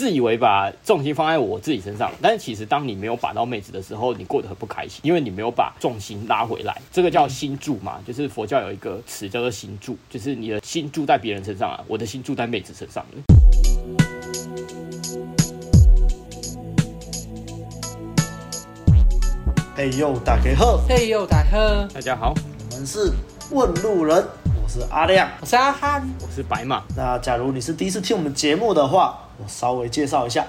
自以为把重心放在我自己身上，但是其实当你没有把到妹子的时候，你过得很不开心，因为你没有把重心拉回来。这个叫心住嘛，就是佛教有一个词叫做心住，就是你的心住在别人身上啊，我的心住在妹子身上。嘿呦，大家好！嘿呦，大家好！大家好，我们是问路人，我是阿亮，我是阿汉，我是白马。那假如你是第一次听我们节目的话，我稍微介绍一下，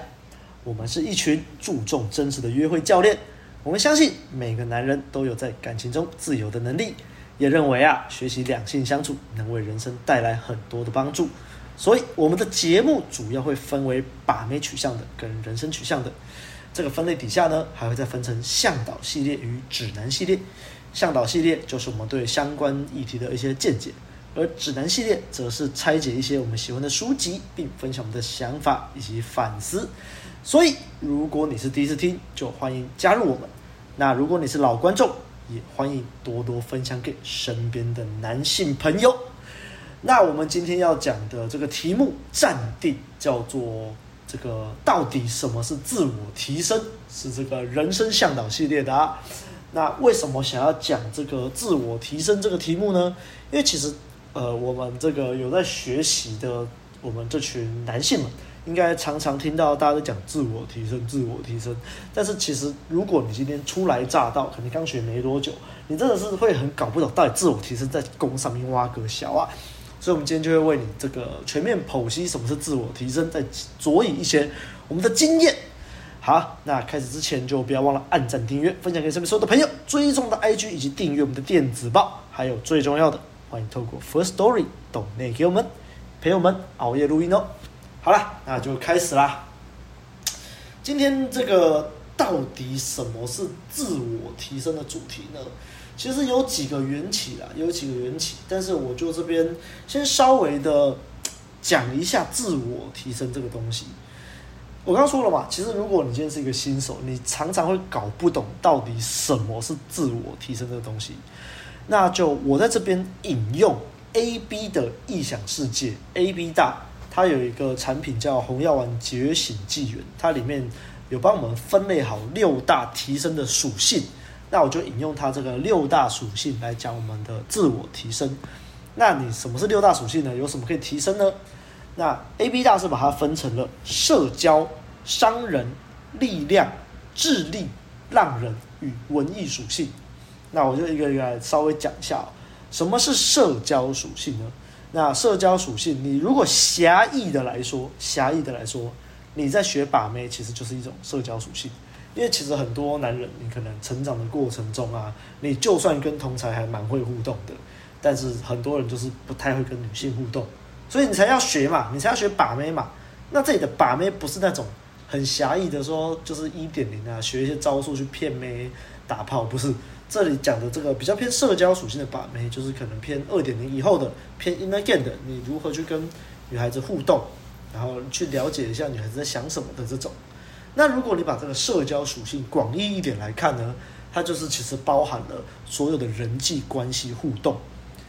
我们是一群注重真实的约会教练。我们相信每个男人都有在感情中自由的能力，也认为啊，学习两性相处能为人生带来很多的帮助。所以我们的节目主要会分为把妹取向的跟人生取向的。这个分类底下呢，还会再分成向导系列与指南系列。向导系列就是我们对相关议题的一些见解，而指南系列则是拆解一些我们喜欢的书籍，并分享我们的想法以及反思。所以，如果你是第一次听，就欢迎加入我们；那如果你是老观众，也欢迎多多分享给身边的男性朋友。那我们今天要讲的这个题目暂定叫做。这个到底什么是自我提升？是这个人生向导系列的啊。那为什么想要讲这个自我提升这个题目呢？因为其实，呃，我们这个有在学习的，我们这群男性们，应该常常听到大家在讲自我提升、自我提升。但是其实，如果你今天初来乍到，可能刚学没多久，你真的是会很搞不懂到底自我提升在弓上面挖个小啊。所以，我们今天就会为你这个全面剖析什么是自我提升，再佐以一些我们的经验。好，那开始之前就不要忘了按赞、订阅、分享给身边所有的朋友，追踪的 IG 以及订阅我们的电子报。还有最重要的，欢迎透过 First Story 懂内给我们陪我们熬夜录音哦。好了，那就开始啦。今天这个到底什么是自我提升的主题呢？其实有几个缘起啦，有几个缘起，但是我就这边先稍微的讲一下自我提升这个东西。我刚刚说了嘛，其实如果你今天是一个新手，你常常会搞不懂到底什么是自我提升这个东西。那就我在这边引用 A B 的异想世界，A B 大，它有一个产品叫红药丸觉醒纪元，它里面有帮我们分类好六大提升的属性。那我就引用它这个六大属性来讲我们的自我提升。那你什么是六大属性呢？有什么可以提升呢？那 A B 大是把它分成了社交、商人、力量、智力、浪人与文艺属性。那我就一个一个来稍微讲一下，什么是社交属性呢？那社交属性，你如果狭义的来说，狭义的来说，你在学把妹其实就是一种社交属性。因为其实很多男人，你可能成长的过程中啊，你就算跟同才还蛮会互动的，但是很多人就是不太会跟女性互动，所以你才要学嘛，你才要学把妹嘛。那这里的把妹不是那种很狭义的说，就是一点零啊，学一些招数去骗妹打炮，不是。这里讲的这个比较偏社交属性的把妹，就是可能偏二点零以后的，偏 in again 的，你如何去跟女孩子互动，然后去了解一下女孩子在想什么的这种。那如果你把这个社交属性广义一点来看呢，它就是其实包含了所有的人际关系互动。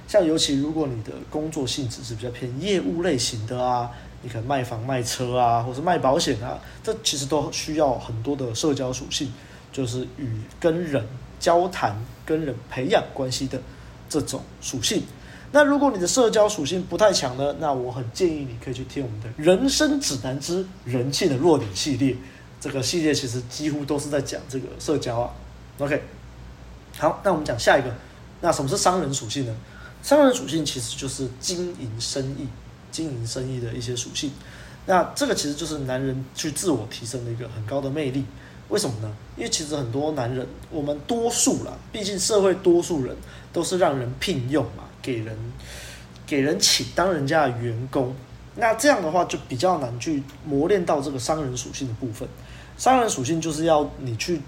像尤其如果你的工作性质是比较偏业务类型的啊，你可能卖房卖车啊，或是卖保险啊，这其实都需要很多的社交属性，就是与跟人交谈、跟人培养关系的这种属性。那如果你的社交属性不太强呢，那我很建议你可以去听我们的《人生指南之人性的弱点》系列。这个系列其实几乎都是在讲这个社交啊。OK，好，那我们讲下一个。那什么是商人属性呢？商人属性其实就是经营生意、经营生意的一些属性。那这个其实就是男人去自我提升的一个很高的魅力。为什么呢？因为其实很多男人，我们多数啦，毕竟社会多数人都是让人聘用嘛，给人给人请当人家的员工。那这样的话就比较难去磨练到这个商人属性的部分。商人属性就是要你去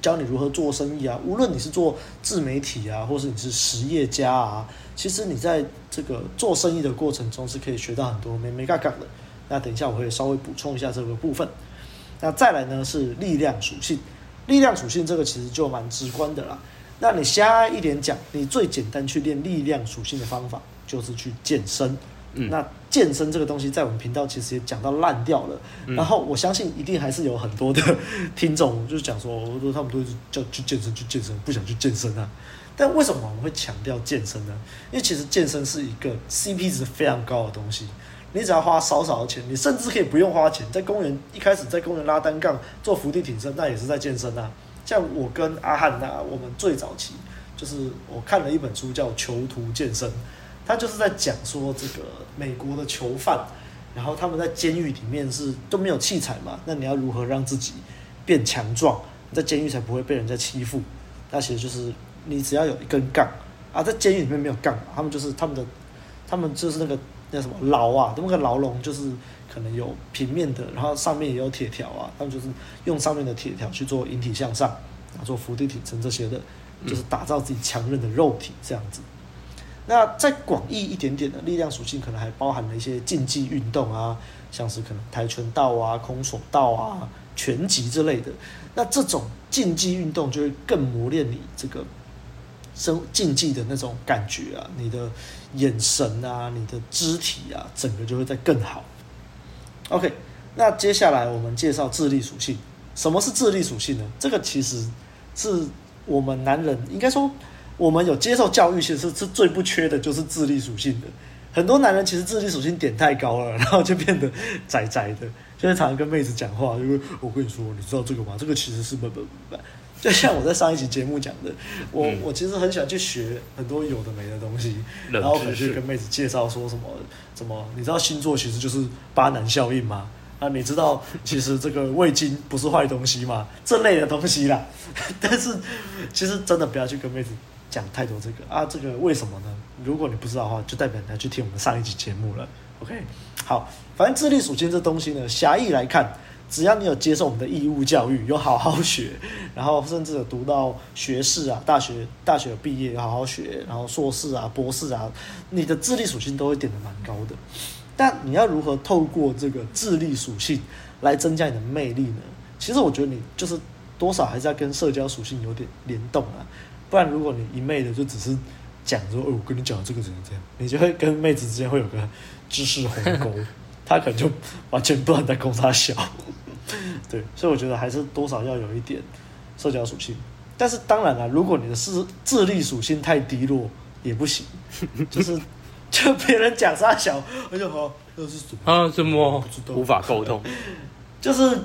教你如何做生意啊，无论你是做自媒体啊，或是你是实业家啊，其实你在这个做生意的过程中是可以学到很多眉眉角角的。那等一下我会稍微补充一下这个部分。那再来呢是力量属性，力量属性这个其实就蛮直观的啦。那你瞎一点讲，你最简单去练力量属性的方法就是去健身。嗯，那健身这个东西在我们频道其实也讲到烂掉了，嗯、然后我相信一定还是有很多的听众就是讲说，说他们都是叫去健身去健身，不想去健身啊。但为什么我们会强调健身呢？因为其实健身是一个 CP 值非常高的东西，你只要花少少的钱，你甚至可以不用花钱，在公园一开始在公园拉单杠做伏地挺身，那也是在健身啊。像我跟阿汉呐，我们最早期就是我看了一本书叫《囚徒健身》。他就是在讲说，这个美国的囚犯，然后他们在监狱里面是都没有器材嘛，那你要如何让自己变强壮，在监狱才不会被人家欺负？那其实就是你只要有一根杠啊，在监狱里面没有杠，他们就是他们的，他们就是那个那什么牢啊，那个牢笼就是可能有平面的，然后上面也有铁条啊，他们就是用上面的铁条去做引体向上，然后做伏地挺身这些的，就是打造自己强韧的肉体这样子。那再广义一点点的力量属性，可能还包含了一些竞技运动啊，像是可能跆拳道啊、空手道啊、拳击之类的。那这种竞技运动就会更磨练你这个生竞技的那种感觉啊，你的眼神啊、你的肢体啊，整个就会再更好。OK，那接下来我们介绍智力属性。什么是智力属性呢？这个其实是我们男人应该说。我们有接受教育，其实是最不缺的就是智力属性的。很多男人其实智力属性点太高了，然后就变得窄窄的，就是常常跟妹子讲话。因为我跟你说，你知道这个吗？这个其实是不不不不，就像我在上一集节目讲的，我我其实很喜欢去学很多有的没的东西，然后可能去跟妹子介绍说什么什么，你知道星座其实就是巴南效应吗？啊，你知道其实这个味精不是坏东西吗？这类的东西啦。但是其实真的不要去跟妹子。讲太多这个啊，这个为什么呢？如果你不知道的话，就代表你要去听我们上一集节目了。OK，好，反正智力属性这东西呢，狭义来看，只要你有接受我们的义务教育，有好好学，然后甚至有读到学士啊，大学大学毕业，好好学，然后硕士啊、博士啊，你的智力属性都会点得蛮高的。但你要如何透过这个智力属性来增加你的魅力呢？其实我觉得你就是多少还是要跟社交属性有点联动啊。不然，如果你一昧的就只是讲说，哦，我跟你讲这个怎样怎样，你就会跟妹子之间会有个知识鸿沟，她可能就完全不知道你在攻他小。对，所以我觉得还是多少要有一点社交属性。但是当然了，如果你的智智力属性太低落也不行，就是就别人讲他小，我就好，那是什么啊？什么？无法沟通。就是。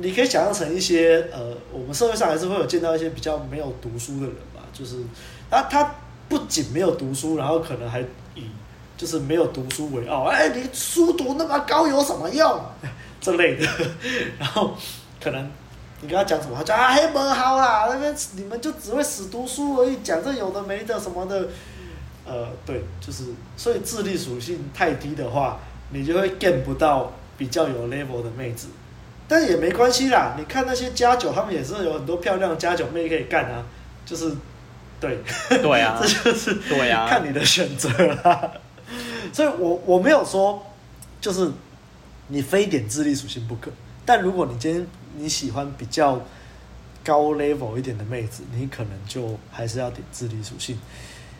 你可以想象成一些呃，我们社会上还是会有见到一些比较没有读书的人吧，就是他他不仅没有读书，然后可能还以就是没有读书为傲，哎，你书读那么高有什么用？这类的，然后可能你跟他讲什么，他讲啊，黑门好啦，那边你们就只会死读书而已，讲这有的没的什么的，呃，对，就是所以智力属性太低的话，你就会 get 不到比较有 level 的妹子。但也没关系啦，你看那些加九，他们也是有很多漂亮的加九妹可以干啊，就是，对，对啊，这就是对啊，看你的选择啦。所以我我没有说，就是你非点智力属性不可。但如果你今天你喜欢比较高 level 一点的妹子，你可能就还是要点智力属性。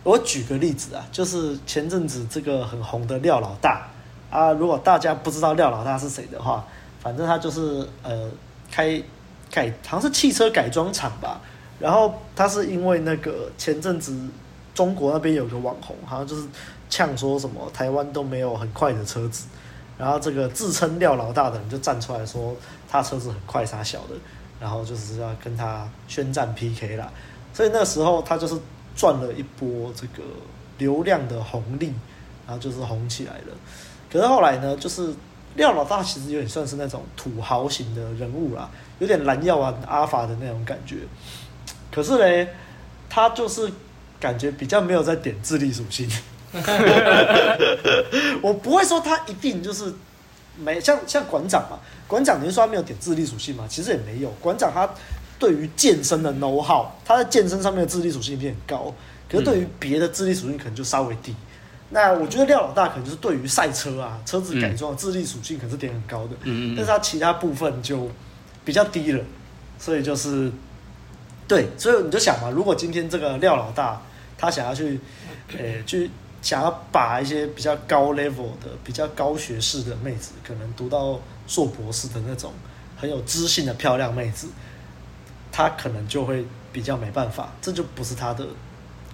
我举个例子啊，就是前阵子这个很红的廖老大啊，如果大家不知道廖老大是谁的话。反正他就是呃开改好像是汽车改装厂吧，然后他是因为那个前阵子中国那边有个网红，好像就是呛说什么台湾都没有很快的车子，然后这个自称廖老大的人就站出来说他车子很快啥小的，然后就是要跟他宣战 PK 啦，所以那时候他就是赚了一波这个流量的红利，然后就是红起来了，可是后来呢就是。廖老大其实有点算是那种土豪型的人物啦，有点蓝药啊阿法的那种感觉。可是呢，他就是感觉比较没有在点智力属性。我不会说他一定就是没像像馆长嘛，馆长你说他没有点智力属性嘛？其实也没有，馆长他对于健身的 know how，他在健身上面的智力属性一定很高，可是对于别的智力属性可能就稍微低。那我觉得廖老大可能就是对于赛车啊、车子改装的智力属性可能是点很高的，嗯，但是他其他部分就比较低了，所以就是对，所以你就想嘛，如果今天这个廖老大他想要去，呃，去想要把一些比较高 level 的、比较高学识的妹子，可能读到硕博士的那种很有知性的漂亮妹子，她可能就会比较没办法，这就不是她的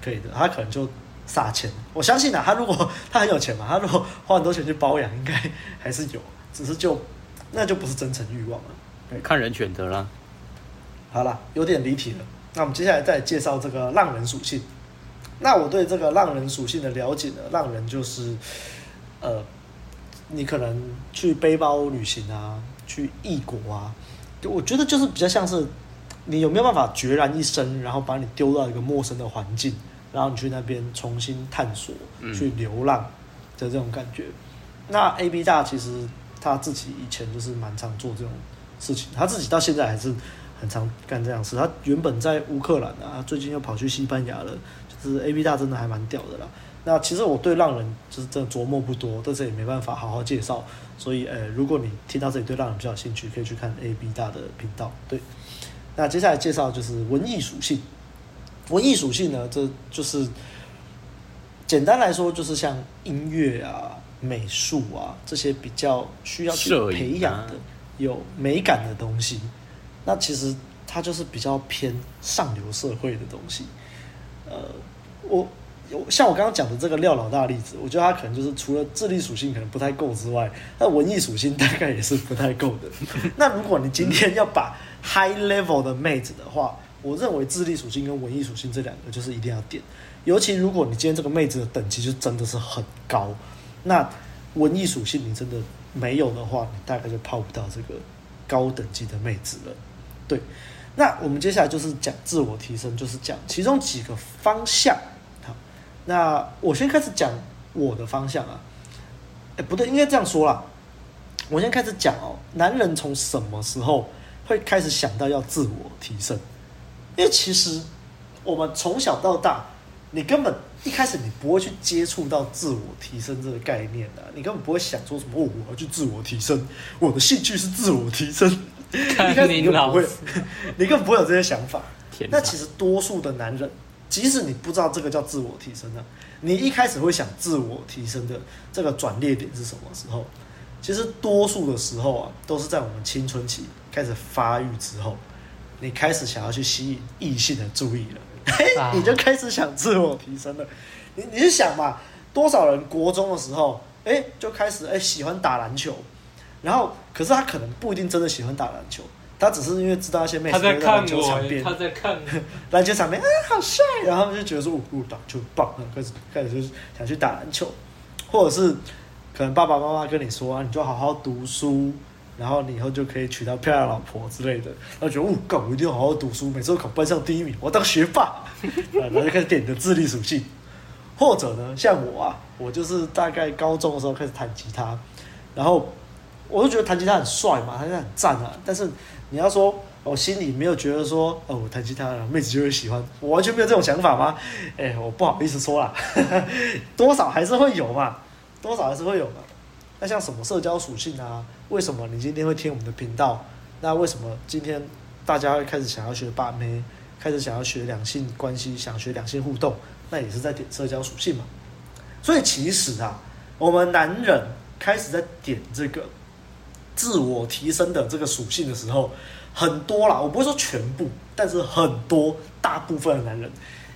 可以的，她可能就撒钱。我相信啊，她如果 她很有钱嘛，她如果花很多钱去包养，应该还是有，只是就那就不是真诚欲望了。看人选择了。好了，有点离题了。那我们接下来再介绍这个浪人属性。那我对这个浪人属性的了解呢？浪人就是，呃，你可能去背包旅行啊，去异国啊，我觉得就是比较像是你有没有办法决然一生，然后把你丢到一个陌生的环境，然后你去那边重新探索，去流浪的这种感觉。嗯、那 AB 大其实他自己以前就是蛮常做这种事情，他自己到现在还是。很常干这样事，他原本在乌克兰啊，最近又跑去西班牙了。就是 AB 大真的还蛮屌的啦。那其实我对浪人就是真的琢磨不多，但是也没办法好好介绍。所以，呃，如果你听到这里对浪人比较有兴趣，可以去看 AB 大的频道。对，那接下来介绍就是文艺属性。文艺属性呢，这就是简单来说，就是像音乐啊、美术啊这些比较需要去培养的、有美感的东西。那其实它就是比较偏上流社会的东西，呃，我像我刚刚讲的这个廖老大的例子，我觉得他可能就是除了智力属性可能不太够之外，那文艺属性大概也是不太够的。那如果你今天要把 high level 的妹子的话，我认为智力属性跟文艺属性这两个就是一定要点，尤其如果你今天这个妹子的等级就真的是很高，那文艺属性你真的没有的话，你大概就泡不到这个高等级的妹子了。对，那我们接下来就是讲自我提升，就是讲其中几个方向。好，那我先开始讲我的方向啊。哎，不对，应该这样说啦。我先开始讲哦，男人从什么时候会开始想到要自我提升？因为其实我们从小到大，你根本一开始你不会去接触到自我提升这个概念的，你根本不会想说什么哦，我要去自我提升，我的兴趣是自我提升。一开始你根本不会，你根本不会有这些想法。那其实多数的男人，即使你不知道这个叫自我提升的，你一开始会想自我提升的这个转捩点是什么时候？其实多数的时候啊，都是在我们青春期开始发育之后，你开始想要去吸引异性的注意了，你就开始想自我提升了。你你是想嘛？多少人国中的时候，哎，就开始哎喜欢打篮球。然后，可是他可能不一定真的喜欢打篮球，他只是因为知道那些妹子在篮球场边，他在看 篮球场边，啊，好帅，然后他们就觉得说，哦，打球棒，开始开始就是想去打篮球，或者是可能爸爸妈妈跟你说啊，你就好好读书，然后你以后就可以娶到漂亮老婆之类的，然后觉得，哦，干，我一定要好好读书，每次都考班上第一名，我当学霸，然后就开始点你的智力属性，或者呢，像我啊，我就是大概高中的时候开始弹吉他，然后。我就觉得弹吉他很帅嘛，弹吉他很赞啊。但是你要说，我心里没有觉得说，哦，我弹吉他了，妹子就会喜欢，我完全没有这种想法吗？哎，我不好意思说啦，多少还是会有嘛，多少还是会有嘛。那像什么社交属性啊？为什么你今天会听我们的频道？那为什么今天大家会开始想要学把妹，开始想要学两性关系，想学两性互动？那也是在点社交属性嘛。所以其实啊，我们男人开始在点这个。自我提升的这个属性的时候，很多啦，我不会说全部，但是很多大部分的男人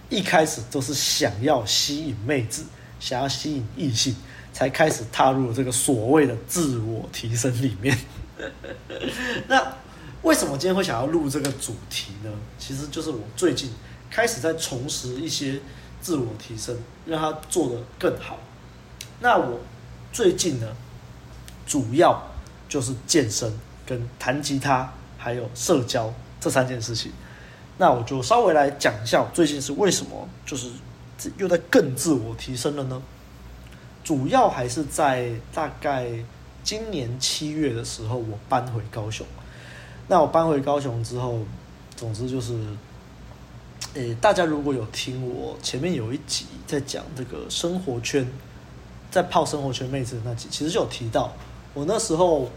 一开始都是想要吸引妹子，想要吸引异性，才开始踏入了这个所谓的自我提升里面。那为什么今天会想要录这个主题呢？其实就是我最近开始在重拾一些自我提升，让它做得更好。那我最近呢，主要。就是健身、跟弹吉他，还有社交这三件事情。那我就稍微来讲一下，我最近是为什么就是又在更自我提升了呢？主要还是在大概今年七月的时候，我搬回高雄。那我搬回高雄之后，总之就是，诶，大家如果有听我前面有一集在讲这个生活圈，在泡生活圈妹子的那集，其实就有提到。我那时候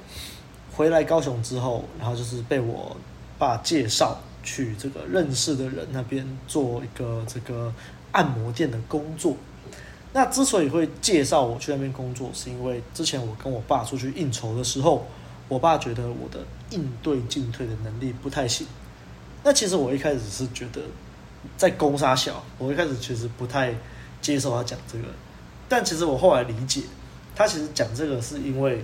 回来高雄之后，然后就是被我爸介绍去这个认识的人那边做一个这个按摩店的工作。那之所以会介绍我去那边工作，是因为之前我跟我爸出去应酬的时候，我爸觉得我的应对进退的能力不太行。那其实我一开始是觉得在攻杀小，我一开始其实不太接受他讲这个，但其实我后来理解，他其实讲这个是因为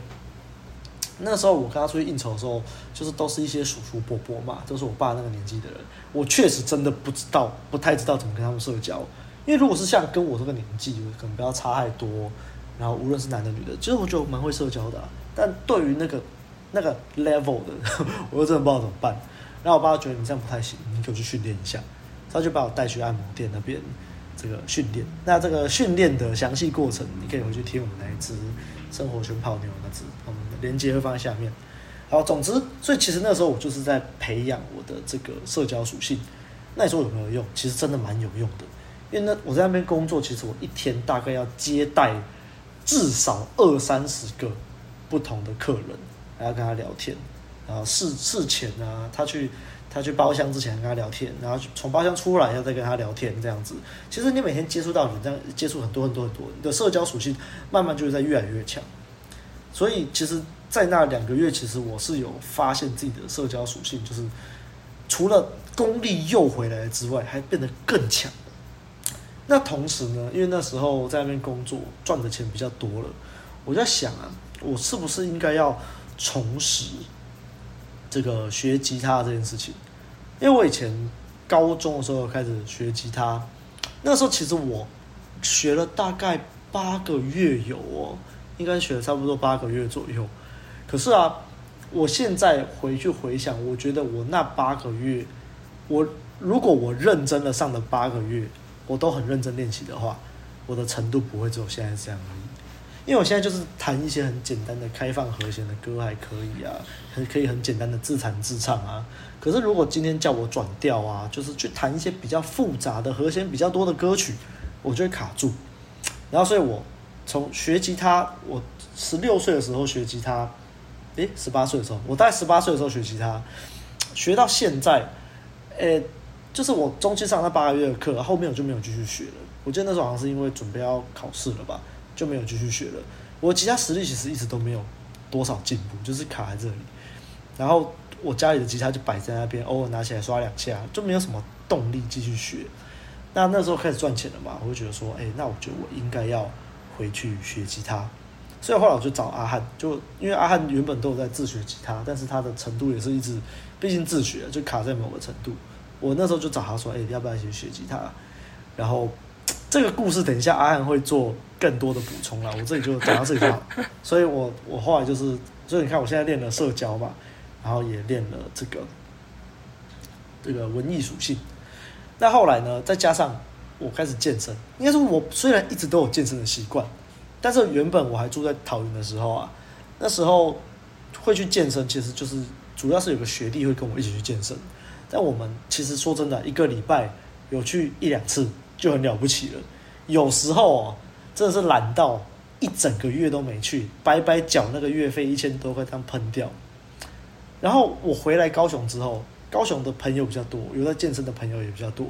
那时候我跟他出去应酬的时候，就是都是一些叔叔伯伯嘛，都是我爸那个年纪的人，我确实真的不知道，不太知道怎么跟他们社交。因为如果是像跟我这个年纪，可能不要差太多，然后无论是男的女的，其实我觉得我蛮会社交的。但对于那个那个 level 的，我又真的不知道怎么办。然后我爸觉得你这样不太行，你给我去训练一下，他就把我带去按摩店那边这个训练。那这个训练的详细过程，你可以回去听我们那一支生活圈泡妞那支，连接会放在下面。好，总之，所以其实那时候我就是在培养我的这个社交属性。那你说有没有用？其实真的蛮有用的。因为呢，我在那边工作，其实我一天大概要接待至少二三十个不同的客人，还要跟他聊天，然后事事前啊，他去他去包厢之前跟他聊天，然后从包厢出来要再跟他聊天，这样子。其实你每天接触到你这样接触很多很多很多，你的社交属性慢慢就会在越来越强。所以其实，在那两个月，其实我是有发现自己的社交属性，就是除了功力又回来之外，还变得更强。那同时呢，因为那时候在那边工作赚的钱比较多了，我在想啊，我是不是应该要重拾这个学吉他这件事情？因为我以前高中的时候开始学吉他，那时候其实我学了大概八个月有哦，应该学了差不多八个月左右。可是啊，我现在回去回想，我觉得我那八个月，我如果我认真的上了八个月。我都很认真练习的话，我的程度不会只有现在这样而已。因为我现在就是弹一些很简单的开放和弦的歌还可以啊，很可以很简单的自弹自唱啊。可是如果今天叫我转调啊，就是去弹一些比较复杂的和弦比较多的歌曲，我就会卡住。然后，所以我从学吉他，我十六岁的时候学吉他，诶，十八岁的时候，我大概十八岁的时候学吉他，学到现在，诶。就是我中期上那八个月的课，后面我就没有继续学了。我记得那时候好像是因为准备要考试了吧，就没有继续学了。我吉他实力其实一直都没有多少进步，就是卡在这里。然后我家里的吉他就摆在那边，偶尔拿起来刷两下，就没有什么动力继续学。那那时候开始赚钱了嘛，我就觉得说，哎、那我觉得我应该要回去学吉他。所以后来我就找阿汉，就因为阿汉原本都有在自学吉他，但是他的程度也是一直，毕竟自学就卡在某个程度。我那时候就找他说：“哎、欸，要不要一起学吉他？”然后这个故事等一下阿汉会做更多的补充了。我这里就讲到这里就好。所以我我后来就是，所以你看我现在练了社交嘛，然后也练了这个这个文艺属性。那后来呢，再加上我开始健身，应该说我虽然一直都有健身的习惯，但是原本我还住在桃园的时候啊，那时候会去健身，其实就是主要是有个学弟会跟我一起去健身。但我们其实说真的，一个礼拜有去一两次就很了不起了。有时候哦，真的是懒到一整个月都没去，白白缴那个月费一千多块，这样喷掉。然后我回来高雄之后，高雄的朋友比较多，有在健身的朋友也比较多。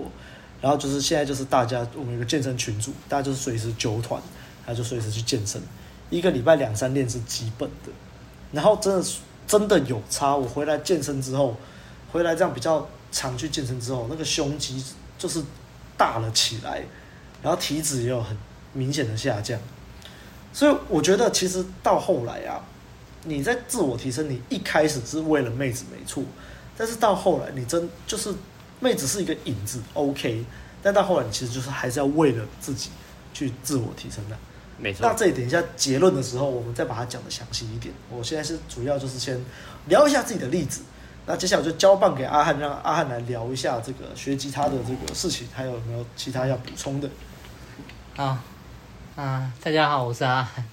然后就是现在就是大家，我们有个健身群组，大家就是随时揪团，他就随时去健身，一个礼拜两三练是基本的。然后真的真的有差，我回来健身之后。回来这样比较常去健身之后，那个胸肌就是大了起来，然后体脂也有很明显的下降，所以我觉得其实到后来啊，你在自我提升，你一开始是为了妹子没错，但是到后来你真就是妹子是一个影子，OK，但到后来你其实就是还是要为了自己去自我提升的，没错。那这里等一下结论的时候，我们再把它讲的详细一点。我现在是主要就是先聊一下自己的例子。那接下来我就交棒给阿汉，让阿汉来聊一下这个学吉他的这个事情，还有没有其他要补充的？好，啊，大家好，我是阿汉。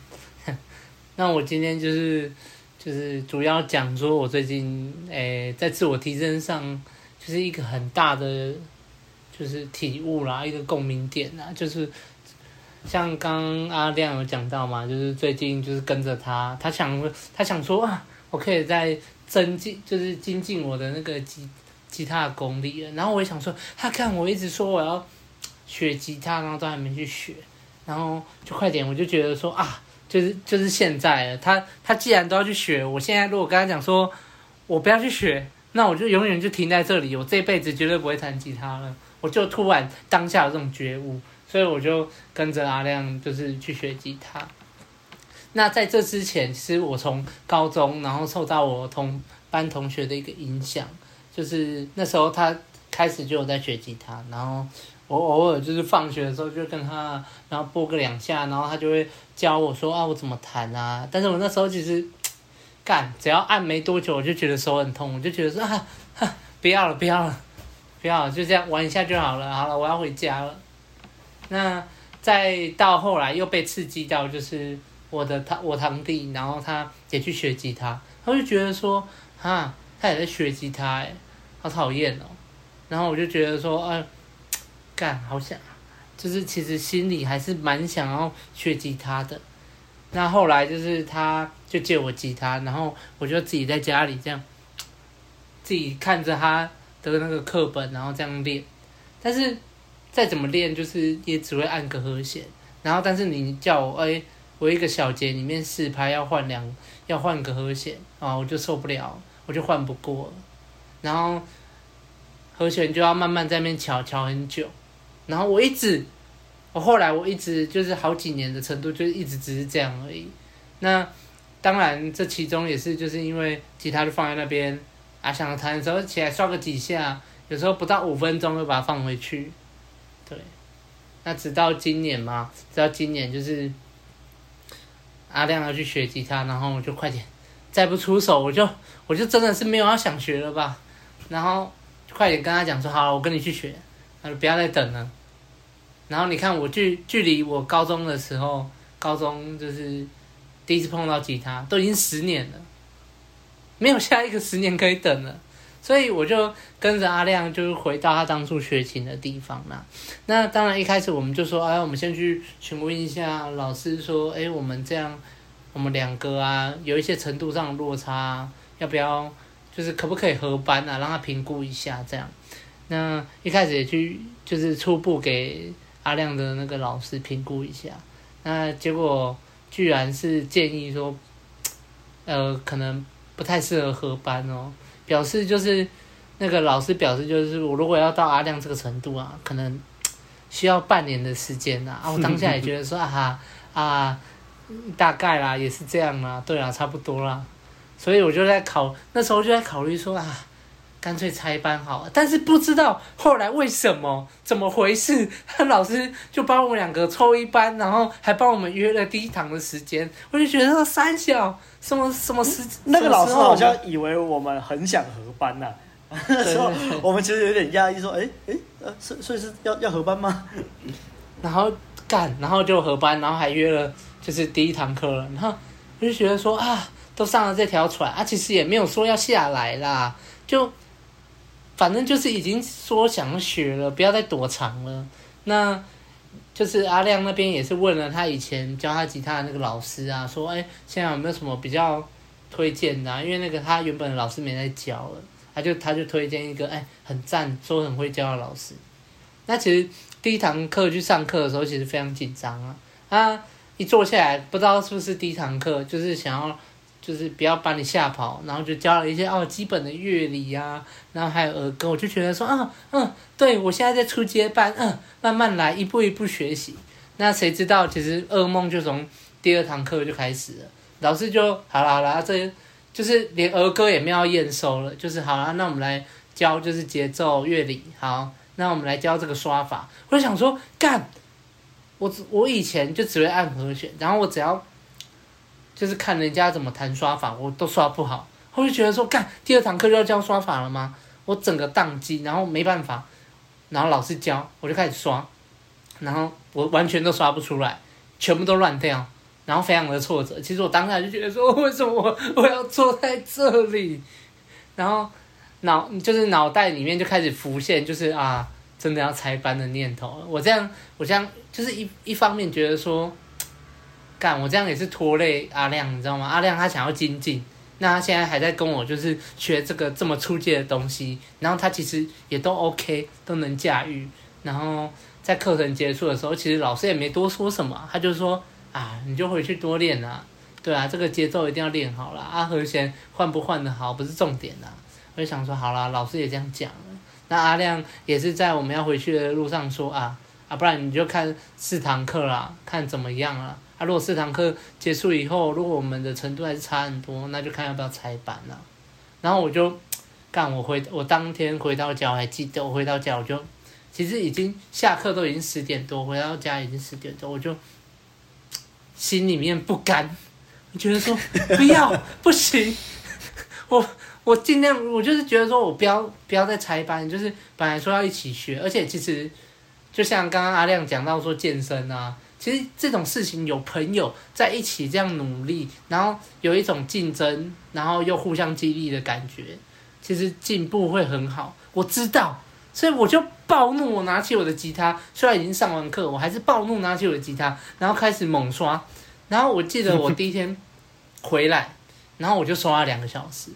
那我今天就是就是主要讲说我最近诶、欸、在自我提升上就是一个很大的就是体悟啦，一个共鸣点啦，就是像刚阿亮有讲到嘛，就是最近就是跟着他，他想他想说啊，我可以在。增进就是精进我的那个吉吉他的功力了，然后我也想说，他看我一直说我要学吉他，然后都还没去学，然后就快点，我就觉得说啊，就是就是现在了。他他既然都要去学，我现在如果跟他讲说，我不要去学，那我就永远就停在这里，我这辈子绝对不会弹吉他了。我就突然当下有这种觉悟，所以我就跟着阿亮就是去学吉他。那在这之前，其实我从高中，然后受到我同班同学的一个影响，就是那时候他开始就有在学吉他，然后。我偶尔就是放学的时候就跟他，然后拨个两下，然后他就会教我说啊，我怎么弹啊？但是我那时候其实干，只要按没多久，我就觉得手很痛，我就觉得说啊，哈，不要了，不要了，不要了，就这样玩一下就好了。好了，我要回家了。那再到后来又被刺激到，就是我的堂我堂弟，然后他也去学吉他，他就觉得说啊，他也在学吉他，哎，好讨厌哦。然后我就觉得说，啊。干，好想，就是其实心里还是蛮想要学吉他的。那后来就是他就借我吉他，然后我就自己在家里这样，自己看着他的那个课本，然后这样练。但是再怎么练，就是也只会按个和弦。然后但是你叫我哎，我一个小节里面四拍要换两，要换个和弦啊，我就受不了，我就换不过。然后和弦就要慢慢在那边调调很久。然后我一直，我后来我一直就是好几年的程度，就一直只是这样而已。那当然，这其中也是就是因为吉他就放在那边，啊，想弹的时候起来刷个几下，有时候不到五分钟就把它放回去。对，那直到今年嘛，直到今年就是阿亮要去学吉他，然后我就快点，再不出手我就我就真的是没有要想学了吧。然后快点跟他讲说，好，我跟你去学。他说不要再等了，然后你看我距距离我高中的时候，高中就是第一次碰到吉他，都已经十年了，没有下一个十年可以等了，所以我就跟着阿亮，就是回到他当初学琴的地方啦。那当然一开始我们就说，哎，我们先去询问一下老师，说，哎，我们这样，我们两个啊，有一些程度上的落差，要不要，就是可不可以合班啊，让他评估一下这样。那一开始也去，就是初步给阿亮的那个老师评估一下，那结果居然是建议说，呃，可能不太适合合班哦，表示就是那个老师表示就是我如果要到阿亮这个程度啊，可能需要半年的时间呐啊，我当下也觉得说 啊哈啊，大概啦，也是这样啦，对啦，差不多啦，所以我就在考，那时候就在考虑说啊。干脆拆班好了，但是不知道后来为什么，怎么回事？他老师就帮我们两个抽一班，然后还帮我们约了第一堂的时间。我就觉得说三小什么什么时，那个老师好像以为我们很想合班呐、啊。那时候我们其实有点压抑，说：“哎、欸、哎，呃，所所以是要要合班吗？”然后干，然后就合班，然后还约了就是第一堂课了。然后我就觉得说啊，都上了这条船啊，其实也没有说要下来啦，就。反正就是已经说想学了，不要再躲藏了。那，就是阿亮那边也是问了他以前教他吉他的那个老师啊，说，哎，现在有没有什么比较推荐的啊？因为那个他原本老师没在教了，他就他就推荐一个，哎，很赞，说很会教的老师。那其实第一堂课去上课的时候，其实非常紧张啊。啊一坐下来，不知道是不是第一堂课，就是想要。就是不要把你吓跑，然后就教了一些哦基本的乐理呀、啊，然后还有儿歌，我就觉得说，嗯嗯，对我现在在初阶班，嗯，慢慢来，一步一步学习。那谁知道，其实噩梦就从第二堂课就开始了，老师就好了好了，这就是连儿歌也没有验收了，就是好了，那我们来教就是节奏乐理，好，那我们来教这个刷法。我就想说，干，我我以前就只会按和弦，然后我只要。就是看人家怎么弹刷法，我都刷不好，我就觉得说，干第二堂课就要教刷法了吗？我整个宕机，然后没办法，然后老师教，我就开始刷，然后我完全都刷不出来，全部都乱掉，然后非常的挫折。其实我当下就觉得说，为什么我我要坐在这里？然后脑就是脑袋里面就开始浮现，就是啊，真的要拆班的念头。我这样，我这样就是一一方面觉得说。干，我这样也是拖累阿亮，你知道吗？阿亮他想要精进，那他现在还在跟我就是学这个这么初阶的东西，然后他其实也都 OK，都能驾驭。然后在课程结束的时候，其实老师也没多说什么，他就说啊，你就回去多练啊，对啊，这个节奏一定要练好了啊，和弦换不换的好不是重点啊。我就想说，好啦，老师也这样讲，那阿亮也是在我们要回去的路上说啊啊，不然你就看四堂课啦，看怎么样了如果四堂课结束以后，如果我们的程度还是差很多，那就看要不要拆班了。然后我就干，我回我当天回到家，还记得我回到家，我就其实已经下课都已经十点多，回到家已经十点多，我就心里面不甘，我觉得说不要不行，我。我尽量，我就是觉得说，我不要不要再拆班，就是本来说要一起学，而且其实就像刚刚阿亮讲到说健身啊，其实这种事情有朋友在一起这样努力，然后有一种竞争，然后又互相激励的感觉，其实进步会很好。我知道，所以我就暴怒，我拿起我的吉他，虽然已经上完课，我还是暴怒拿起我的吉他，然后开始猛刷。然后我记得我第一天回来，然后我就刷了两个小时。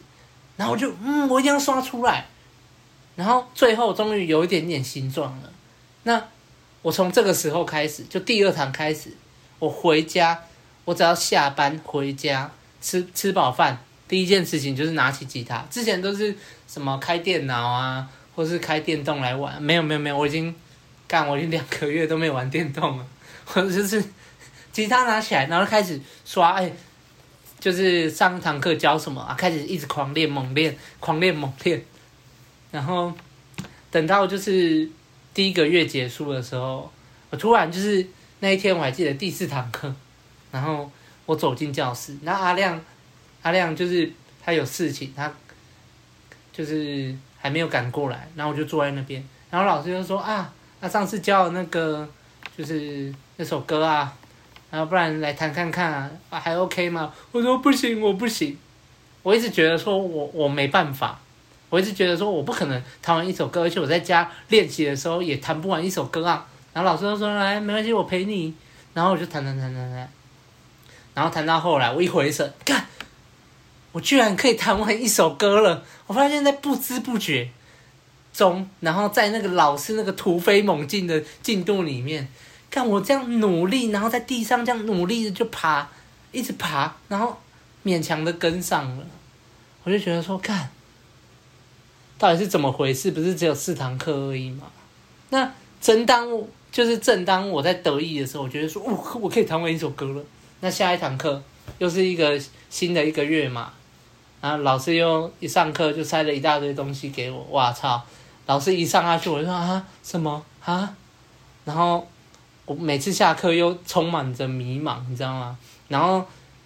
然后我就嗯，我一定要刷出来，然后最后终于有一点点形状了。那我从这个时候开始，就第二堂开始，我回家，我只要下班回家吃吃饱饭，第一件事情就是拿起吉他。之前都是什么开电脑啊，或是开电动来玩，没有没有没有，我已经干，我已经两个月都没有玩电动了。我就是吉他拿起来，然后开始刷，哎。就是上堂课教什么啊，开始一直狂练猛练，狂练猛练，然后等到就是第一个月结束的时候，我突然就是那一天我还记得第四堂课，然后我走进教室，那阿亮，阿亮就是他有事情，他就是还没有赶过来，然后我就坐在那边，然后老师就说啊，他上次教的那个就是那首歌啊。然后不然来弹看看啊，还 OK 吗？我说不行，我不行。我一直觉得说我我没办法，我一直觉得说我不可能弹完一首歌，而且我在家练习的时候也弹不完一首歌啊。然后老师就说来，没关系，我陪你。然后我就弹弹弹弹弹，然后弹到后来，我一回神，看，我居然可以弹完一首歌了。我发现在不知不觉中，然后在那个老师那个突飞猛进的进度里面。看我这样努力，然后在地上这样努力的就爬，一直爬，然后勉强的跟上了。我就觉得说，看，到底是怎么回事？不是只有四堂课而已吗？那正当就是正当我在得意的时候，我觉得说，哦，我可以弹完一首歌了。那下一堂课又是一个新的一个月嘛，然后老师又一上课就塞了一大堆东西给我，哇操！老师一上下去，我就说啊，什么啊？然后。我每次下课又充满着迷茫，你知道吗？然后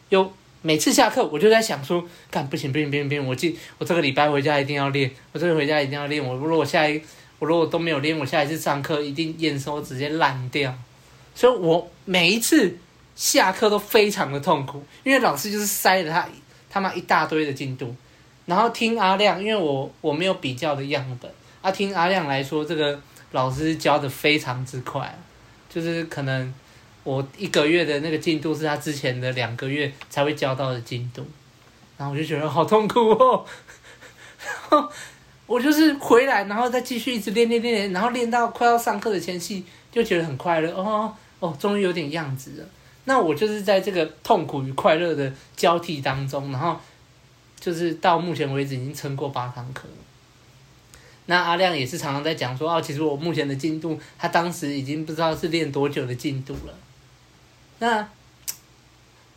又每次下课，我就在想说，干不行不行不行不行！我记我这个礼拜回家一定要练，我这个回家一定要练。我如果下一我如果都没有练，我下一次上课一定验收直接烂掉。所以我每一次下课都非常的痛苦，因为老师就是塞了他他妈一大堆的进度，然后听阿亮，因为我我没有比较的样本，啊听阿亮来说，这个老师教的非常之快。就是可能我一个月的那个进度是他之前的两个月才会交到的进度，然后我就觉得好痛苦哦。然后我就是回来，然后再继续一直练练练练，然后练到快要上课的前夕，就觉得很快乐哦哦，终于有点样子了。那我就是在这个痛苦与快乐的交替当中，然后就是到目前为止已经撑过八堂课。那阿亮也是常常在讲说，哦，其实我目前的进度，他当时已经不知道是练多久的进度了。那